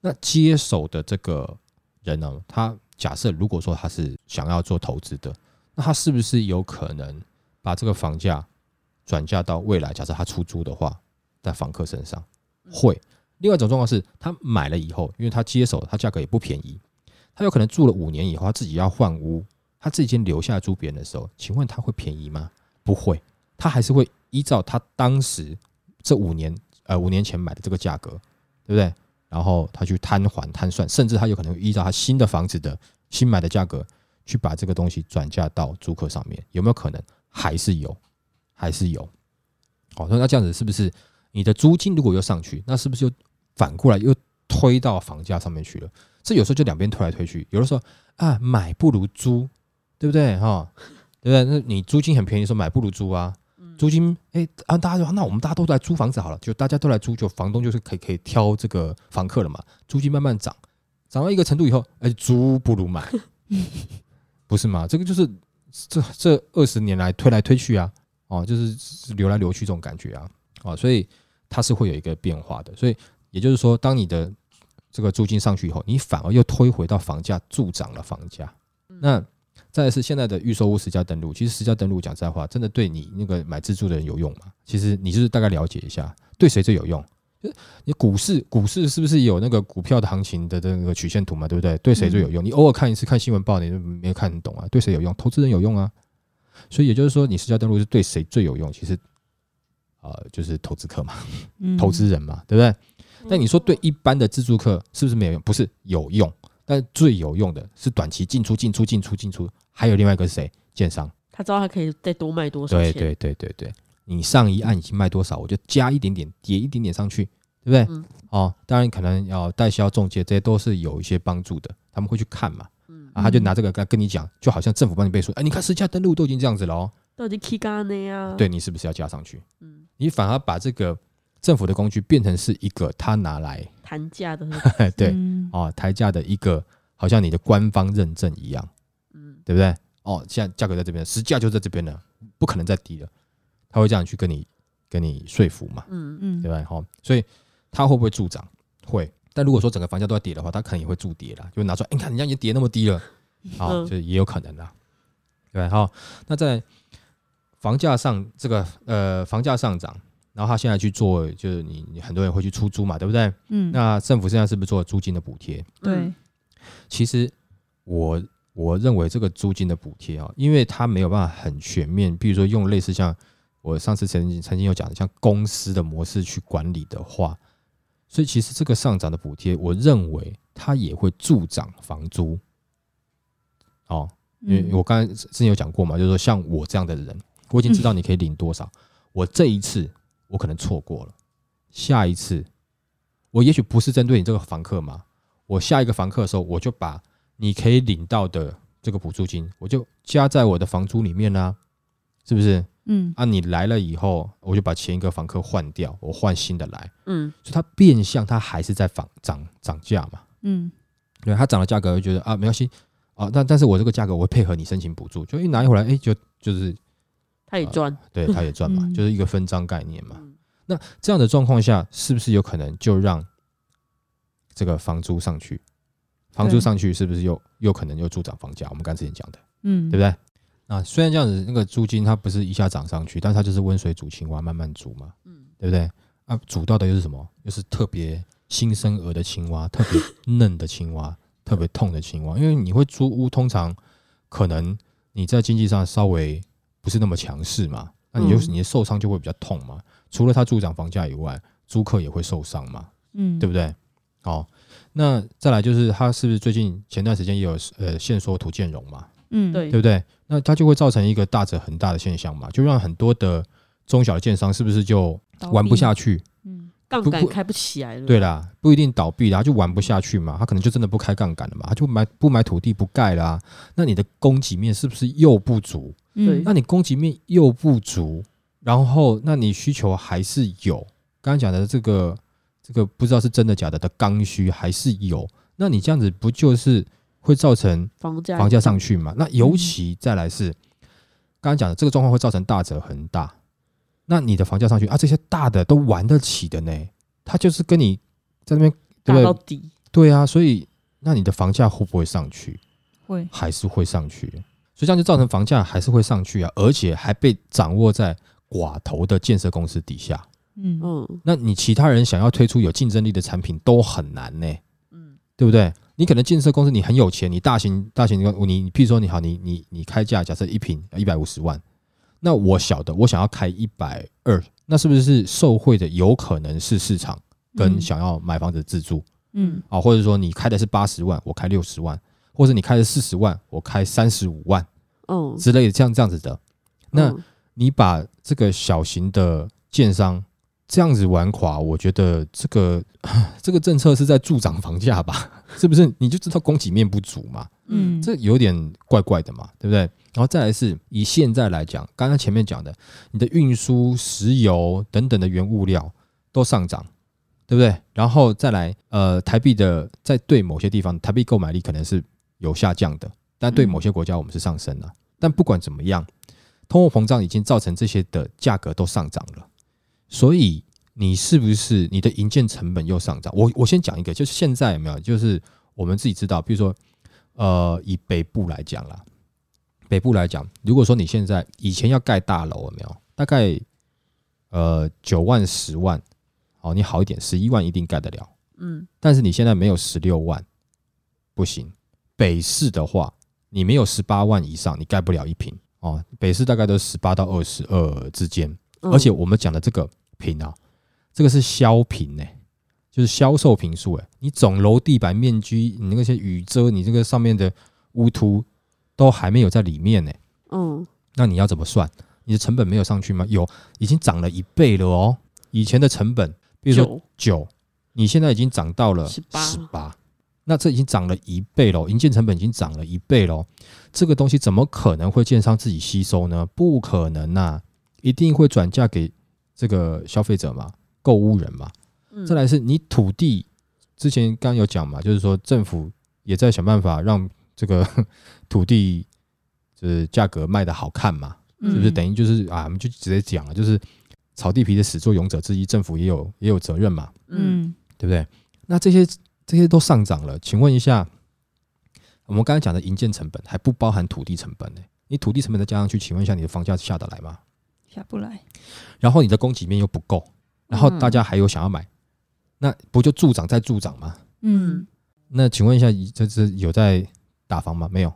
那接手的这个人呢，他假设如果说他是想要做投资的，那他是不是有可能把这个房价转嫁到未来？假设他出租的话，在房客身上会。另外一种状况是他买了以后，因为他接手，他价格也不便宜，他有可能住了五年以后，他自己要换屋，他自己先留下租别人的时候，请问他会便宜吗？不会，他还是会依照他当时这五年呃五年前买的这个价格，对不对？然后他去摊还摊算，甚至他有可能依照他新的房子的新买的价格去把这个东西转嫁到租客上面，有没有可能？还是有，还是有。好，那那这样子是不是你的租金如果又上去，那是不是又反过来又推到房价上面去了？这有时候就两边推来推去，有的时候啊买不如租，对不对？哈。对不对？那你租金很便宜，说买不如租啊。租金哎啊，大家说那我们大家都来租房子好了，就大家都来租，就房东就是可以可以挑这个房客了嘛。租金慢慢涨，涨到一个程度以后，哎，租不如买，不是吗？这个就是这这二十年来推来推去啊，哦，就是流来流去这种感觉啊，哦，所以它是会有一个变化的。所以也就是说，当你的这个租金上去以后，你反而又推回到房价助长了房价，那。再是现在的预售屋实价登录，其实实价登录讲实在话，真的对你那个买自住的人有用吗？其实你就是大概了解一下，对谁最有用？你股市股市是不是有那个股票的行情的那个曲线图嘛？对不对？对谁最有用？你偶尔看一次看新闻报，你就没有看懂啊？对谁有用？投资人有用啊？所以也就是说，你实价登录是对谁最有用？其实啊，就是投资客嘛，投资人嘛，对不对？但你说对一般的自助客是不是没有用？不是有用，但最有用的是短期进出进出进出进出。还有另外一个是谁？建商，他知道他可以再多卖多少钱。对对对对对，你上一案已经卖多少，我就加一点点，叠一点点上去，对不对？嗯。哦，当然可能要代销中介，这些都是有一些帮助的，他们会去看嘛。嗯。啊，他就拿这个跟跟你讲，就好像政府帮你背书。哎，你看实价登录都已经这样子了哦，都已经 K 干的呀。对你是不是要加上去？嗯。你反而把这个政府的工具变成是一个他拿来谈价的，对哦，抬价的一个，好像你的官方认证一样。对不对？哦，现在价格在这边，实价就在这边了，不可能再低了。他会这样去跟你跟你说服嘛？嗯嗯，对吧？好，所以它会不会助涨？会。但如果说整个房价都在跌的话，它可能也会助跌啦。就拿出来，你看人家已经跌那么低了，好，就也有可能啦。对吧，好。那在房价上，这个呃房价上涨，然后他现在去做，就是你你很多人会去出租嘛，对不对？嗯。那政府现在是不是做租金的补贴？对。其实我。我认为这个租金的补贴啊，因为它没有办法很全面，比如说用类似像我上次曾经曾经有讲的，像公司的模式去管理的话，所以其实这个上涨的补贴，我认为它也会助长房租。哦，因为我刚才之前有讲过嘛，就是说像我这样的人，我已经知道你可以领多少，我这一次我可能错过了，下一次我也许不是针对你这个房客嘛，我下一个房客的时候，我就把。你可以领到的这个补助金，我就加在我的房租里面啦，是不是？嗯，啊，你来了以后，我就把前一个房客换掉，我换新的来，嗯，所以它变相它还是在涨涨涨价嘛，嗯，对，它涨了价格，觉得啊没关系啊，但但是我这个价格我会配合你申请补助，就一拿一回来，哎，就就是他也赚，对，他也赚嘛，就是一个分赃概念嘛。那这样的状况下，是不是有可能就让这个房租上去？房租上去是不是又又可能又助长房价？我们刚之前讲的，嗯，对不对？啊，虽然这样子，那个租金它不是一下涨上去，但是它就是温水煮青蛙，慢慢煮嘛，嗯，对不对？啊，煮到的又是什么？又是特别新生儿的青蛙，特别嫩的青蛙，特别痛的青蛙。因为你会租屋，通常可能你在经济上稍微不是那么强势嘛，那你就是你的受伤就会比较痛嘛。除了它助长房价以外，租客也会受伤嘛，嗯，对不对？好，那再来就是它是不是最近前段时间也有呃限缩土建融嘛？嗯，对对不对？那它就会造成一个大者恒大的现象嘛，就让很多的中小的建商是不是就玩不下去？杠杆开不起来了。对啦，不一定倒闭啦，他就玩不下去嘛，他可能就真的不开杠杆了嘛，他就买不买土地不盖啦、那你的供给面是不是又不足？嗯。那你供给面又不足，然后那你需求还是有，刚刚讲的这个这个不知道是真的假的的刚需还是有，那你这样子不就是会造成房价房价上去嘛。那尤其再来是刚刚讲的这个状况会造成大者恒大，那你的房价上去啊，这些大的都玩得起的呢，他就是跟你在那边对不对？打到底。对啊，所以那你的房价会不会上去？会，还是会上去，所以这样就造成房价还是会上去啊，而且还被掌握在寡头的建设公司底下。嗯嗯那你其他人想要推出有竞争力的产品都很难呢、嗯对不对？你可能建设公司你很有钱，你大型大型你你譬如说你好，你你你开价假设一平一百五十万，那我晓得我想要开一百二，那是不是受惠的有可能是市场跟嗯想要买房子的自住？嗯。啊，或者说你开的是八十万，我开六十万，或者你开的四十万，我开三十五万哦，之类的，这样这样子的，那嗯你把这个小型的建商这样子玩垮，我觉得这个 这个政策是在助长房价吧？是不是？你就知道供给面不足嘛，嗯，这有点怪怪的嘛，对不对？然后再来是以现在来讲，刚刚前面讲的，你的运输、石油等等的原物料都上涨，对不对？然后再来，呃，台币的在对某些地方，台币购买力可能是有下降的，但对嗯某些国家我们是上升了。但不管怎么样，通货膨胀已经造成这些的价格都上涨了，所以你是不是你的营建成本又上涨？我我先讲一个，就是现在有没有，就是我们自己知道，比如说，呃，以北部来讲啦，北部来讲，如果说你现在以前要盖大楼有没有？大概呃九万十万，哦，你好一点，十一万一定盖得了。嗯但是你现在没有十六万，不行。北市的话，你没有十八万以上，你盖不了一平哦。北市大概都十八到二十二之间，嗯而且我们讲的这个平啊，这个是销平呢、就是销售平数哎，你总楼地板面积，你那些雨遮，你这个上面的屋涂都还没有在里面呢、嗯那你要怎么算？你的成本没有上去吗？有，已经涨了一倍了哦。以前的成本，比如说九九，你现在已经涨到了18十八，那这已经涨了一倍喽，营建成本已经涨了一倍喽。这个东西怎么可能会建商自己吸收呢？不可能呐、一定会转嫁给这个消费者嘛，购物人嘛。嗯再来是你土地，之前刚刚有讲嘛，就是说政府也在想办法让这个 土地就是价格卖的好看嘛，是不是？嗯等于就是啊，我们就直接讲了，就是炒地皮的始作俑者之一，政府也有也有责任嘛，嗯嗯对不对？那这些这些都上涨了，请问一下，我们刚才讲的营建成本还不包含土地成本呢、你土地成本再加上去，请问一下，你的房价下得来吗？下不来，然后你的供给面又不够，然后大家还有想要买，那不就助长再助长吗？嗯那请问一下，这这有在打房吗？没有，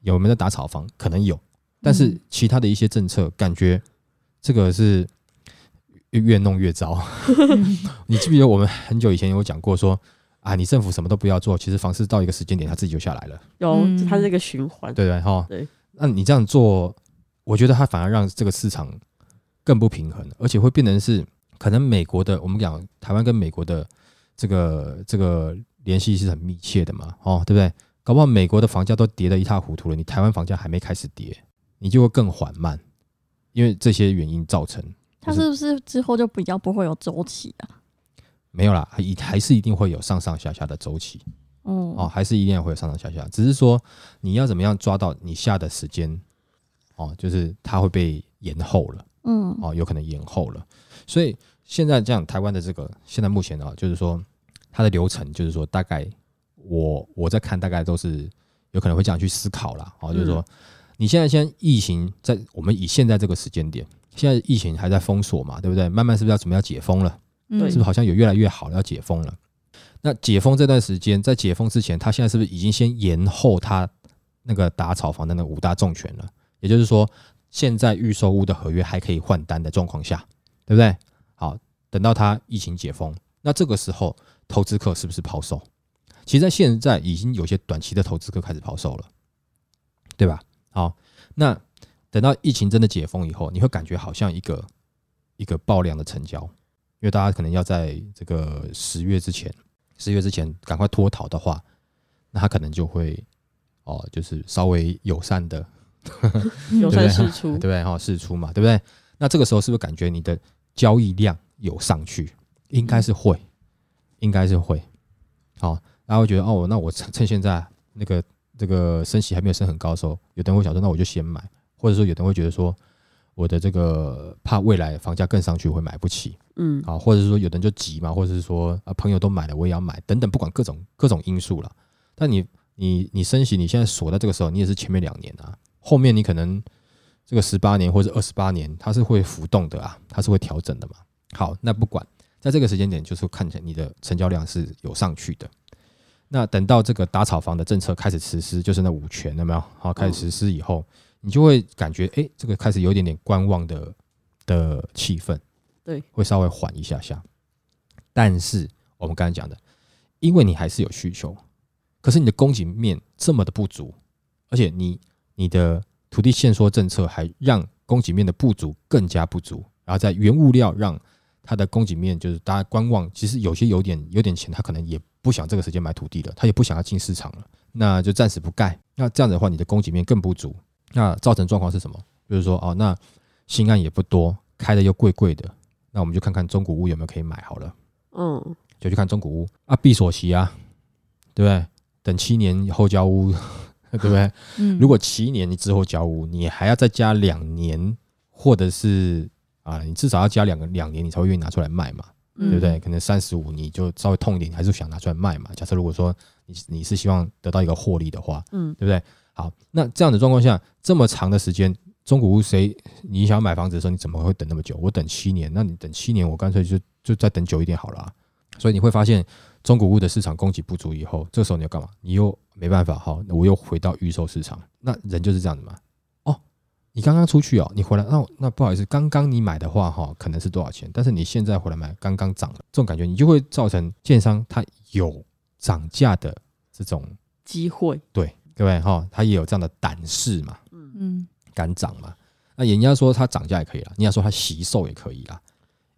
有没有在打炒房？可能有，但是嗯其他的一些政策，感觉这个是越越弄越糟。嗯 你记不记得我们很久以前有讲过说啊，你政府什么都不要做，其实房市到一个时间点，它自己就下来了，有嗯它是一个循环。对不对？哈，对。那你这样做，我觉得它反而让这个市场更不平衡，而且会变成是可能美国的，我们讲台湾跟美国的这个这个联系是很密切的嘛，哦，对不对？搞不好美国的房价都跌得一塌糊涂了，你台湾房价还没开始跌，你就会更缓慢，因为这些原因造成。它是不是之后就比较不会有周期啊？没有啦，还一还是一定会有上上下下的周期哦哦，还是一定会有上上下下，只是说你要怎么样抓到你下的时间哦，就是它会被延后了嗯哦，有可能延后了。所以现在这样，台湾的这个现在目前啊，就是说它的流程，就是说大概我我在看，大概都是有可能会这样去思考啦。哦，就是说你现在现在疫情在我们以现在这个时间点，现在疫情还在封锁嘛，对不对？慢慢是不是要准备要解封了？嗯对是不是好像有越来越好了，要解封了？那解封这段时间，在解封之前，他现在是不是已经先延后他那个打草房的那五大重拳了？也就是说，现在预售屋的合约还可以换单的状况下，对不对？好，等到它疫情解封，那这个时候投资客是不是抛售？其实，在现在已经有些短期的投资客开始抛售了，对吧？好，那等到疫情真的解封以后，你会感觉好像一个一个爆量的成交，因为大家可能要在这个十月之前，十月之前赶快脱逃的话，那他可能就会哦，就是稍微友善的 友对不对善释出对不，对？哈，试出嘛，对不对？那这个时候是不是感觉你的交易量有上去？应该是会，应该是会。好，大家会觉得哦，那我趁趁现在那个这个升息还没有升很高的时候，有的人会想说，那我就先买，或者说有的人会觉得说，我的这个怕未来房价更上去会买不起嗯，啊，或者是说有的人就急嘛，或者是说啊朋友都买了我也要买，等等，不管各种各种因素了。但你你你升息，你现在锁在这个时候，你也是前面两年啊，后面你可能这个十八年或者二十八年，它是会浮动的啊，它是会调整的嘛。好，那不管在这个时间点，就是看起来你的成交量是有上去的。那等到这个打炒房的政策开始实施，就是那五权有没有？好，开始实施以后，你就会感觉，哎、这个开始有一点点观望的的气氛，对，会稍微缓一下下。但是我们刚才讲的，因为你还是有需求，可是你的供给面这么的不足，而且你你的土地限缩政策还让供给面的不足更加不足，然后在原物料让它的供给面就是大家观望，其实有些有点有点钱，他可能也不想这个时间买土地了，他也不想要进市场了，那就暂时不盖。那这样子的话，你的供给面更不足，那造成状况是什么？就是说哦，那新案也不多，开的又贵贵的，那我们就看看中古屋有没有可以买好了。嗯，就去看中古屋啊，闭锁期啊，对不对？等七年后交屋，对不对？嗯如果七年你之后交屋，你还要再加两年，或者是啊，你至少要加两个两年，你才会愿意拿出来卖嘛，嗯对不对？可能三十五你就稍微痛一点，你还是想拿出来卖嘛。假设如果说你你是希望得到一个获利的话，嗯，对不对？好，那这样的状况下，这么长的时间，中古屋谁你想要买房子的时候，你怎么会等那么久？我等七年，那你等七年，我干脆就就再等久一点好了啊、所以你会发现，中古屋的市场供给不足以后，这时候你要干嘛？你又没办法，好，我又回到预售市场。那人就是这样子嘛。哦，你刚刚出去哦，你回来，那那不好意思，刚刚你买的话哈，可能是多少钱？但是你现在回来买，刚刚涨了，这种感觉你就会造成建商他有涨价的这种机会，对，各位哈，他也有这样的胆识嘛，嗯嗯敢涨嘛。那人家说他涨价也可以啦，人家说他惜售也可以啦。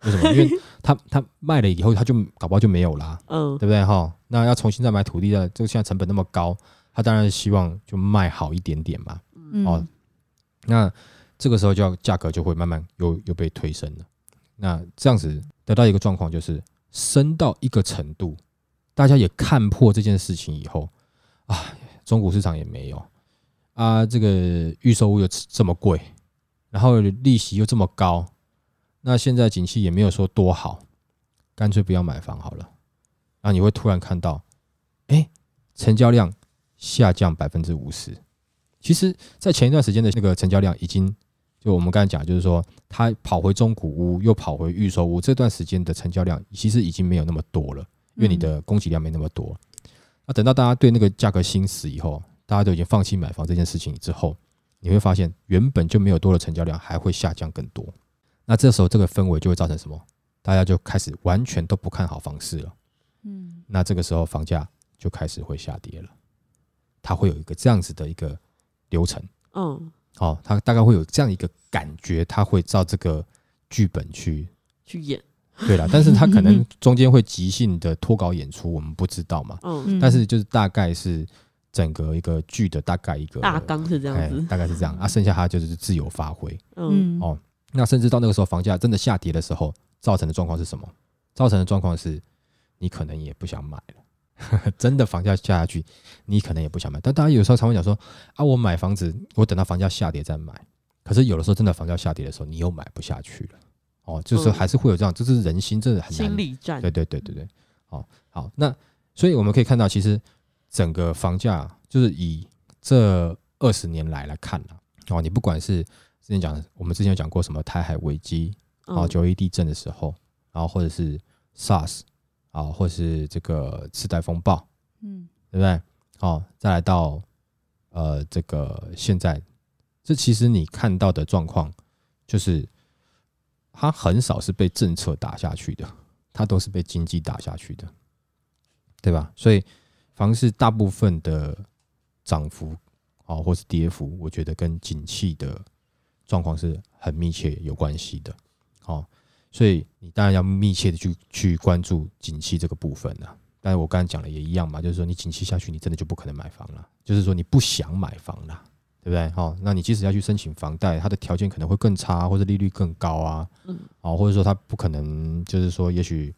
为什么？因为他他卖了以后，他就搞不好就没有啦，嗯对不对哈？那要重新再买土地的，这个现在成本那么高，他当然希望就卖好一点点嘛。嗯哦，那这个时候就要价格就会慢慢又又被推升了。那这样子得到一个状况就是升到一个程度，大家也看破这件事情以后啊，中古市场也没有啊，这个预售屋又这么贵，然后利息又这么高，那现在景气也没有说多好，干脆不要买房好了。然后你会突然看到，哎，成交量下降百分之五十。其实，在前一段时间的那个成交量已经，就我们刚才讲，就是说它跑回中古屋，又跑回预售屋，这段时间的成交量其实已经没有那么多了，因为你的供给量没那么多。那等到大家对那个价格心死以后，大家都已经放弃买房这件事情之后，你会发现原本就没有多的成交量还会下降更多。那这时候这个氛围就会造成什么？大家就开始完全都不看好房市了。嗯那这个时候房价就开始会下跌了，它会有一个这样子的一个流程。嗯，哦，它大概会有这样一个感觉，它会照这个剧本去去演，对了，但是它可能 中间会即兴的脱稿演出，我们不知道嘛。嗯，嗯但是就是大概是整个一个剧的大概一个大纲是这样哎子，大概是这样啊，剩下它就是自由发挥。嗯嗯哦那甚至到那个时候房价真的下跌的时候，造成的状况是什么？造成的状况是，你可能也不想买了。真的房价下下去，你可能也不想买。但大家有时候常会讲说啊，我买房子，我等到房价下跌再买。可是有的时候真的房价下跌的时候，你又买不下去了。哦，就是嗯还是会有这样，这是人心，这是很难心理战，对对对对对，好好，那所以我们可以看到，其实整个房价就是以这二十年来来看了，哦，你不管是之前讲，我们之前有讲过什么台海危机，啊，嗯九一地震的时候，然后或者是 SARS 啊，或是这个次贷风暴，嗯对不对？哦，再来到呃这个现在，这其实你看到的状况，就是它很少是被政策打下去的，它都是被经济打下去的，对吧？所以房市大部分的涨幅啊、哦，或是跌幅，我觉得跟景气的状况是很密切有关系的。哦，所以你当然要密切的去去关注景气这个部分啊。但是我刚才讲的也一样嘛，就是说你景气下去，你真的就不可能买房了，就是说你不想买房了，对不对？好、那你即使要去申请房贷，它的条件可能会更差，或者利率更高啊，嗯，哦，或者说它不可能，就是说也许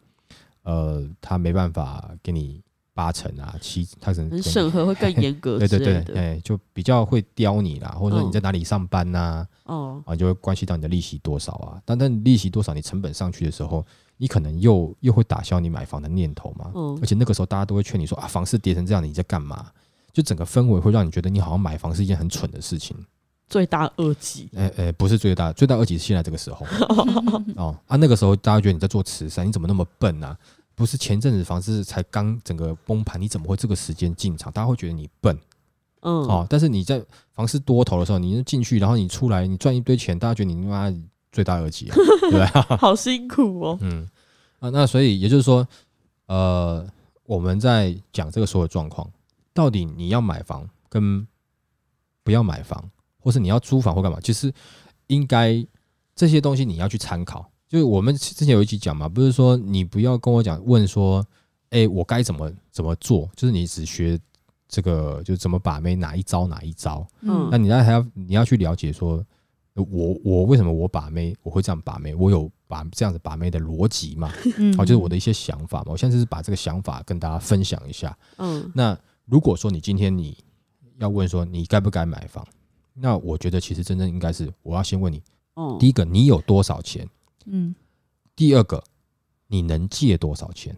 呃，它没办法给你八成啊，七，他可能审核会更严格 对对对。哎，就比较会刁你啦，或者说你嗯在哪里上班呐、哦，啊，就会关系到你的利息多少啊。但但利息多少，你成本上去的时候，你可能又又会打消你买房的念头嘛。嗯而且那个时候大家都会劝你说啊，房市跌成这样，你在干嘛？就整个氛围会让你觉得你好像买房是一件很蠢的事情。罪大恶极。哎、哎、不是最大，最大恶极是现在这个时候 哦啊，那个时候大家觉得你在做慈善，你怎么那么笨啊？不是前阵子房市才刚整个崩盘，你怎么会这个时间进场？大家会觉得你笨。嗯，哦，但是你在房市多头的时候，你进去，然后你出来，你赚一堆钱，大家觉得你他妈最大恶极啊，对不对？好辛苦哦。嗯啊，那所以也就是说，呃，我们在讲这个所有状况，到底你要买房跟不要买房，或是你要租房或干嘛，其实应该这些东西你要去参考。就是我们之前有一集讲嘛，不是说你不要跟我讲问说，哎、我该怎么怎么做，就是你只学这个，就是怎么把妹哪一招哪一招，嗯。那你要还要你要去了解说，呃我我为什么我把妹我会这样把妹，我有把这样子把妹的逻辑嘛？嗯。好，就是我的一些想法嘛。我现在是把这个想法跟大家分享一下。嗯。那如果说你今天你要问说你该不该买房，那我觉得其实真正应该是我要先问你，哦，第一个你有多少钱？嗯第二个你能借多少钱？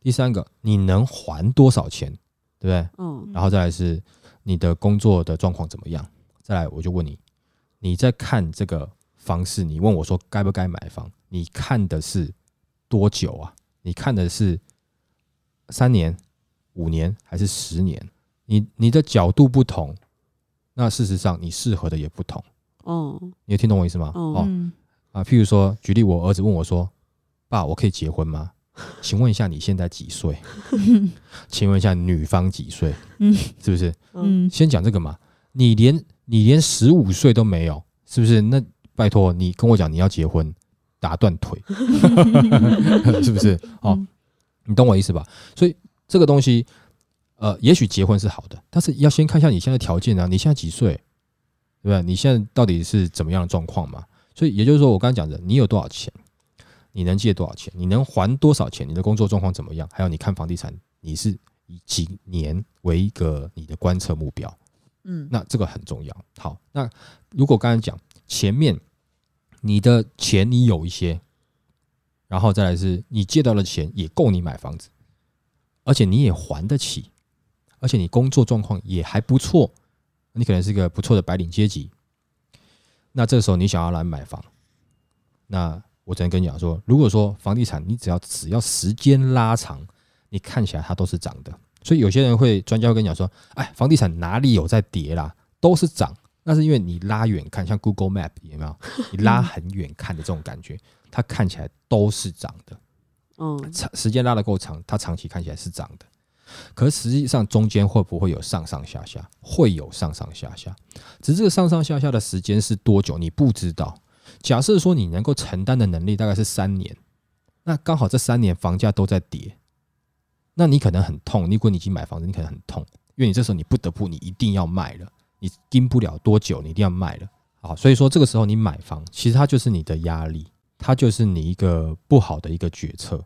第三个你能还多少钱？对不对？嗯然后再来是你的工作的状况怎么样？再来我就问你，你在看这个房市，你问我说该不该买房？你看的是多久啊？你看的是三年、五年还是十年？你你的角度不同，那事实上你适合的也不同。哦你有听懂我意思吗？哦啊，譬如说，举例，我儿子问我说：“爸，我可以结婚吗？”请问一下，你现在几岁？请问一下，女方几岁？嗯是不是？嗯嗯先讲这个嘛。你连你连十五岁都没有，是不是？那拜托你跟我讲你要结婚，打断腿，是不是？哦，嗯你懂我意思吧？所以这个东西，呃，也许结婚是好的，但是要先看一下你现在条件啊，你现在几岁，对不对？你现在到底是怎么样的状况嘛？所以也就是说，我刚刚讲的，你有多少钱，你能借多少钱，你能还多少钱，你的工作状况怎么样，还有你看房地产，你是以几年为一个你的观测目标。嗯那这个很重要。好，那如果刚才讲前面你的钱你有一些，然后再来是你借到的钱也够你买房子，而且你也还得起，而且你工作状况也还不错，你可能是一个不错的白领阶级。那这个时候你想要来买房，那我只能跟你讲说，如果说房地产你只要只要时间拉长，你看起来它都是涨的。所以有些人会专家会跟你讲说，哎，房地产哪里有在跌啦，都是涨。那是因为你拉远看，像 Google Map 有没有？你拉很远看的这种感觉，它看起来都是涨的。嗯长时间拉得够长，它长期看起来是涨的。可实际上中间会不会有上上下下？会有上上下下，只是这个上上下下的时间是多久，你不知道。假设说你能够承担的能力大概是三年，那刚好这三年房价都在跌，那你可能很痛。如果你已经买房子，你可能很痛，因为你这时候你不得不，你一定要卖了，你盯不了多久，你一定要卖了。好，所以说这个时候你买房，其实它就是你的压力，它就是你一个不好的一个决策，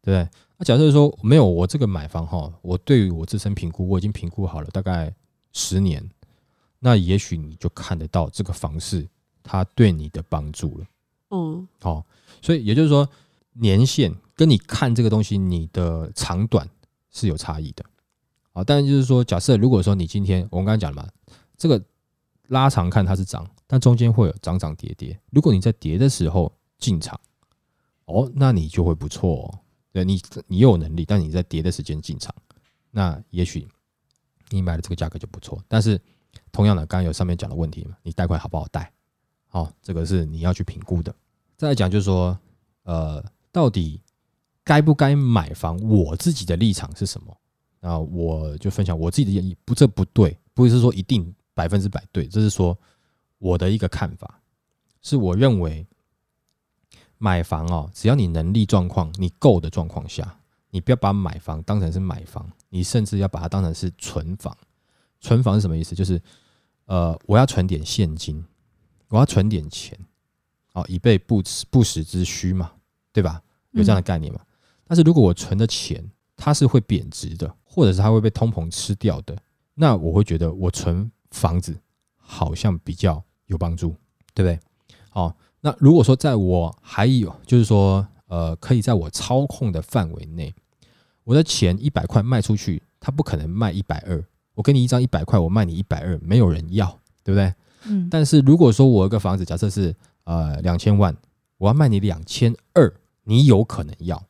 对不对？那假设说没有我这个买房哈，我对于我自身评估，我已经评估好了大概十年，那也许你就看得到这个房市它对你的帮助了。嗯哦，所以也就是说，年限跟你看这个东西，你的长短是有差异的。好，但是就是说，假设如果说你今天我们刚才讲了嘛，这个拉长看它是涨，但中间会有涨涨跌跌。如果你在跌的时候进场，哦，那你就会不错哦。对你，你有能力，但你在跌的时间进场，那也许你买的这个价格就不错。但是同样的，刚刚有上面讲的问题嘛，你贷款好不好贷？好，这个是你要去评估的。再来讲就是说，呃，到底该不该买房？我自己的立场是什么？那我就分享我自己的建议，不，这不对，不是说一定百分之百对，这是说我的一个看法，是我认为买房哦，只要你能力状况你够的状况下，你不要把买房当成是买房，你甚至要把它当成是存房。存房是什么意思？就是呃，我要存点现金，我要存点钱，哦，以备不时不时之需嘛，对吧？有这样的概念嘛？但是如果我存的钱它是会贬值的，或者是它会被通膨吃掉的，那我会觉得我存房子好像比较有帮助，对不对？哦，那如果说在我还有就是说，呃，可以在我操控的范围内，我的钱一百块卖出去，它不可能卖一百二。我给你一张一百块，我卖你一百二，没有人要，对不对？嗯，但是如果说我一个房子，假设是呃两千万，我要卖你两千二，你有可能要，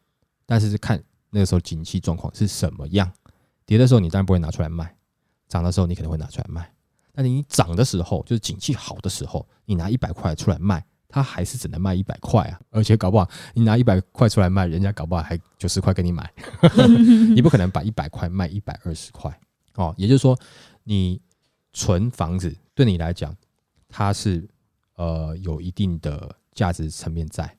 但是是看那个时候景气状况是什么样。跌的时候你当然不会拿出来卖，涨的时候你可能会拿出来卖。但是你涨的时候，就是景气好的时候，你拿一百块出来卖，它还是只能卖一百块啊。而且搞不好你拿一百块出来卖，人家搞不好还九十块给你买，你不可能把一百块卖一百二十块。哦，也就是说，你存房子对你来讲，它是呃有一定的价值层面在。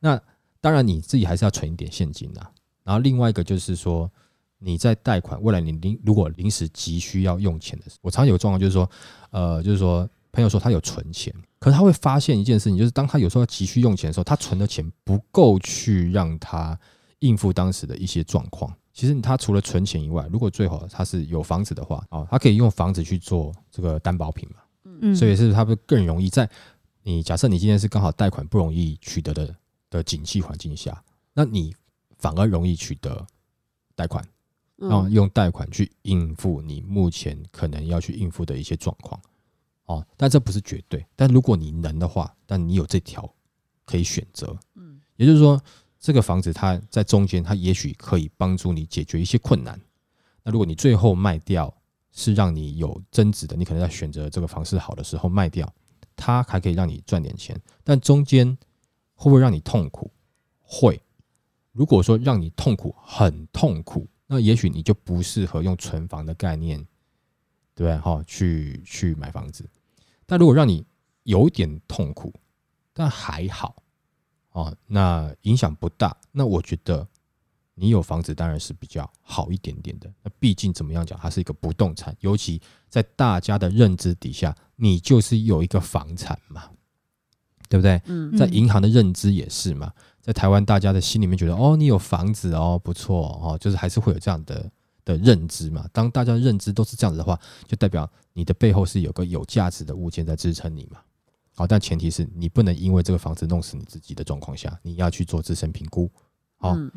那当然你自己还是要存一点现金呐。然后另外一个就是说，你在贷款未来你临如果临时急需要用钱的时候，我常有状况就是说，呃，就是说朋友说他有存钱，可是他会发现一件事情，就是当他有时候急需用钱的时候，他存的钱不够去让他应付当时的一些状况。其实他除了存钱以外，如果最好他是有房子的话，哦，他可以用房子去做这个担保品嘛，嗯，所以是他会更容易在你假设你今天是刚好贷款不容易取得的的景气环境下，那你反而容易取得贷款，然后嗯用贷款去应付你目前可能要去应付的一些状况，哦，但这不是绝对，但如果你能的话，但你有这条可以选择，嗯也就是说。这个房子它在中间，它也许可以帮助你解决一些困难。那如果你最后卖掉是让你有增值的，你可能在选择这个房市好的时候卖掉，它还可以让你赚点钱。但中间会不会让你痛苦？会。如果说让你痛苦很痛苦，那也许你就不适合用存房的概念，对不对？哈，去去买房子。但如果让你有点痛苦，但还好。哦，那影响不大。那我觉得你有房子当然是比较好一点点的。那毕竟怎么样讲，它是一个不动产，尤其在大家的认知底下，你就是有一个房产嘛，对不对？嗯在银行的认知也是嘛，在台湾大家的心里面觉得，哦，你有房子哦，不错哦，就是还是会有这样的的认知嘛。当大家认知都是这样子的话，就代表你的背后是有个有价值的物件在支撑你嘛。好，但前提是你不能因为这个房子弄死你自己的状况下，你要去做自身评估。好，嗯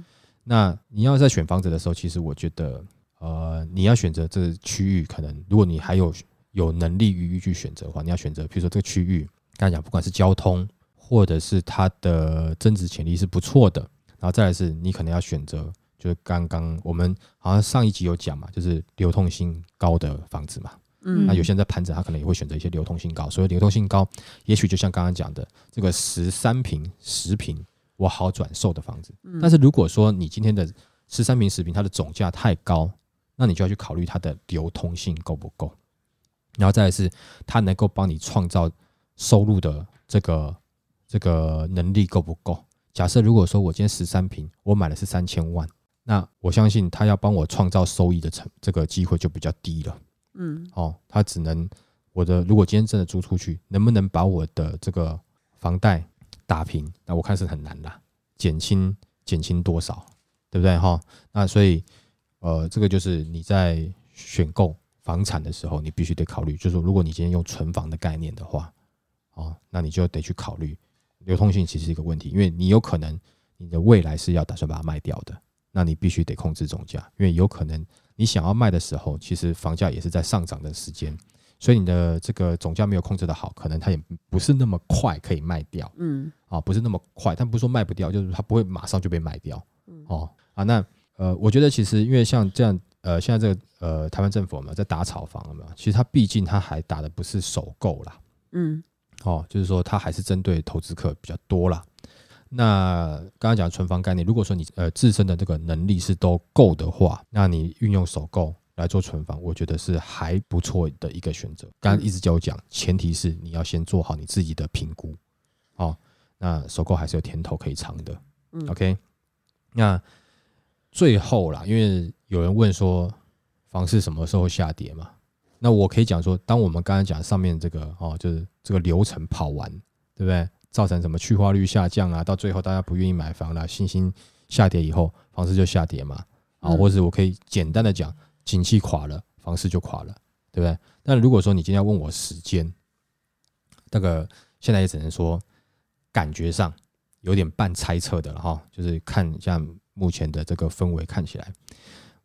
那你要在选房子的时候，其实我觉得，呃，你要选择这个区域，可能如果你还有有能力余裕去选择的话，你要选择，比如说这个区域，刚才讲，不管是交通或者是它的增值潜力是不错的，然后再来是你可能要选择，就是刚刚我们好像上一集有讲嘛，就是流通性高的房子嘛。嗯那有些人在盘整，他可能也会选择一些流通性高，所以流通性高，也许就像刚刚讲的这个十三平、十平，我好转售的房子。但是如果说你今天的十三平、十平，它的总价太高，那你就要去考虑它的流通性够不够，然后再来是它能够帮你创造收入的这个这个能力够不够。假设如果说我今天十三平，我买的是三千万，那我相信他要帮我创造收益的成这个机会就比较低了。嗯哦，他只能我的如果今天真的租出去，能不能把我的这个房贷打平？那我看是很难啦，减轻减轻多少，对不对哈？那所以呃，这个就是你在选购房产的时候，你必须得考虑，就是说如果你今天用存房的概念的话，哦，那你就得去考虑流通性其实是一个问题，因为你有可能你的未来是要打算把它卖掉的，那你必须得控制总价，因为有可能。你想要卖的时候，其实房价也是在上涨的时间，所以你的这个总价没有控制的好，可能它也不是那么快可以卖掉嗯啊，不是那么快，但不是说卖不掉，就是它不会马上就被卖掉嗯哦啊。那呃，我觉得其实因为像这样呃，现在这个呃台湾政府有没有在打炒房有没有？其实它毕竟它还打的不是首购啦，嗯哦，就是说它还是针对投资客比较多啦。那刚刚讲存房概念，如果说你呃自身的这个能力是都够的话，那你运用首购来做存房，我觉得是还不错的一个选择。刚刚一直就有讲，前提是你要先做好你自己的评估，哦，那首购还是有甜头可以尝的。嗯 OK，那最后啦，因为有人问说房市什么时候下跌嘛？那我可以讲说，当我们刚刚讲上面这个哦，就是这个流程跑完，对不对？造成什么去化率下降啊，到最后大家不愿意买房了，信心下跌以后，房市就下跌嘛。啊，嗯或者我可以简单的讲，景气垮了，房市就垮了，对不对？但如果说你今天要问我时间，那个现在也只能说感觉上有点半猜测的了哈，就是看一下目前的这个氛围看起来，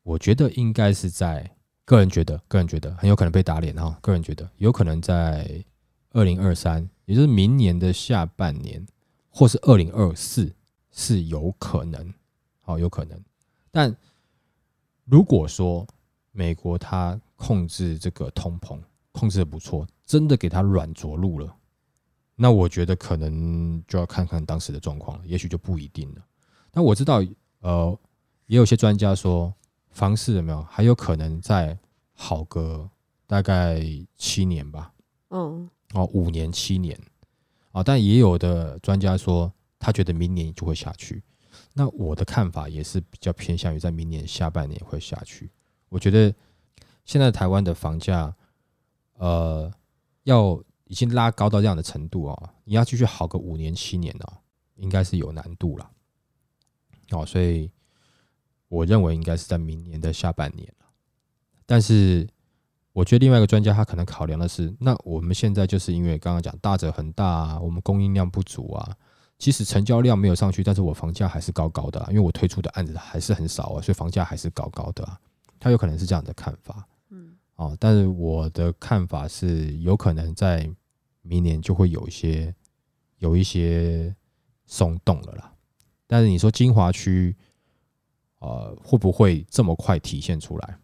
我觉得应该是在个人觉得，个人觉得很有可能被打脸哈，个人觉得有可能在二零二三，也就是明年的下半年，或是二零二四是有可能，好有可能。但如果说美国它控制这个通膨控制的不错，真的给它软着陆了，那我觉得可能就要看看当时的状况，也许就不一定了。但我知道，呃，也有些专家说，房市有没有还有可能再好个大概七年吧，嗯哦，五年、七年，啊，但也有的专家说，他觉得明年就会下去。那我的看法也是比较偏向于在明年下半年会下去。我觉得现在台湾的房价，呃，要已经拉高到这样的程度啊，你要继续好个五年、七年哦，应该是有难度了。哦，所以我认为应该是在明年的下半年了。但是我觉得另外一个专家他可能考量的是，那我们现在就是因为刚刚讲大者很大啊，我们供应量不足啊，即使成交量没有上去，但是我房价还是高高的、啊，因为我推出的案子还是很少啊，所以房价还是高高的啊。他有可能是这样的看法，嗯哦，但是我的看法是，有可能在明年就会有一些有一些松动了啦。但是你说金华区，呃，会不会这么快体现出来？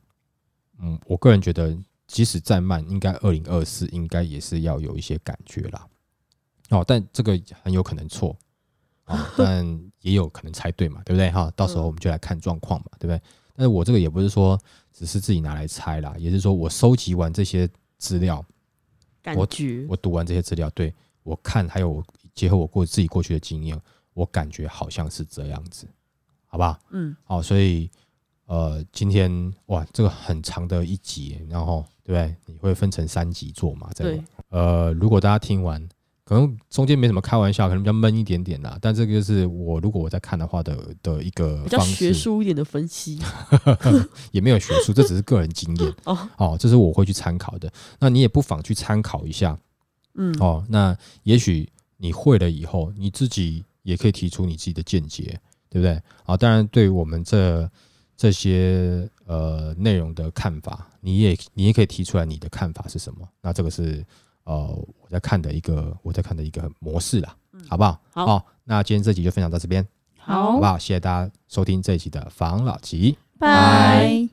嗯，我个人觉得，即使再慢，应该二零二四应该也是要有一些感觉啦。哦，但这个很有可能错啊、但也有可能猜对嘛，对不对？哈，到时候我们就来看状况嘛，对不对？但是我这个也不是说只是自己拿来猜啦，也是说我收集完这些资料，我感觉我读完这些资料，对我看还有我结合我过自己过去的经验，我感觉好像是这样子，好不好？嗯好，所以呃，今天哇，这个很长的一集，然后对不对？你会分成三级做嘛？这样呃，如果大家听完，可能中间没什么开玩笑，可能比较闷一点点啦。但这个就是我如果我在看的话的的一个比较学术一点的分析 也没有学术，这只是个人经验 哦，哦，这是我会去参考的。那你也不妨去参考一下嗯哦。那也许你会了以后，你自己也可以提出你自己的见解，对不对？啊，当然，对于我们这这些呃内容的看法，你也你也可以提出来你的看法是什么。那这个是呃我在看的一个我在看的一个模式啦，好不好？好那今天这集就分享到这边，好好不，好？谢谢大家收听这一集的防老集。拜。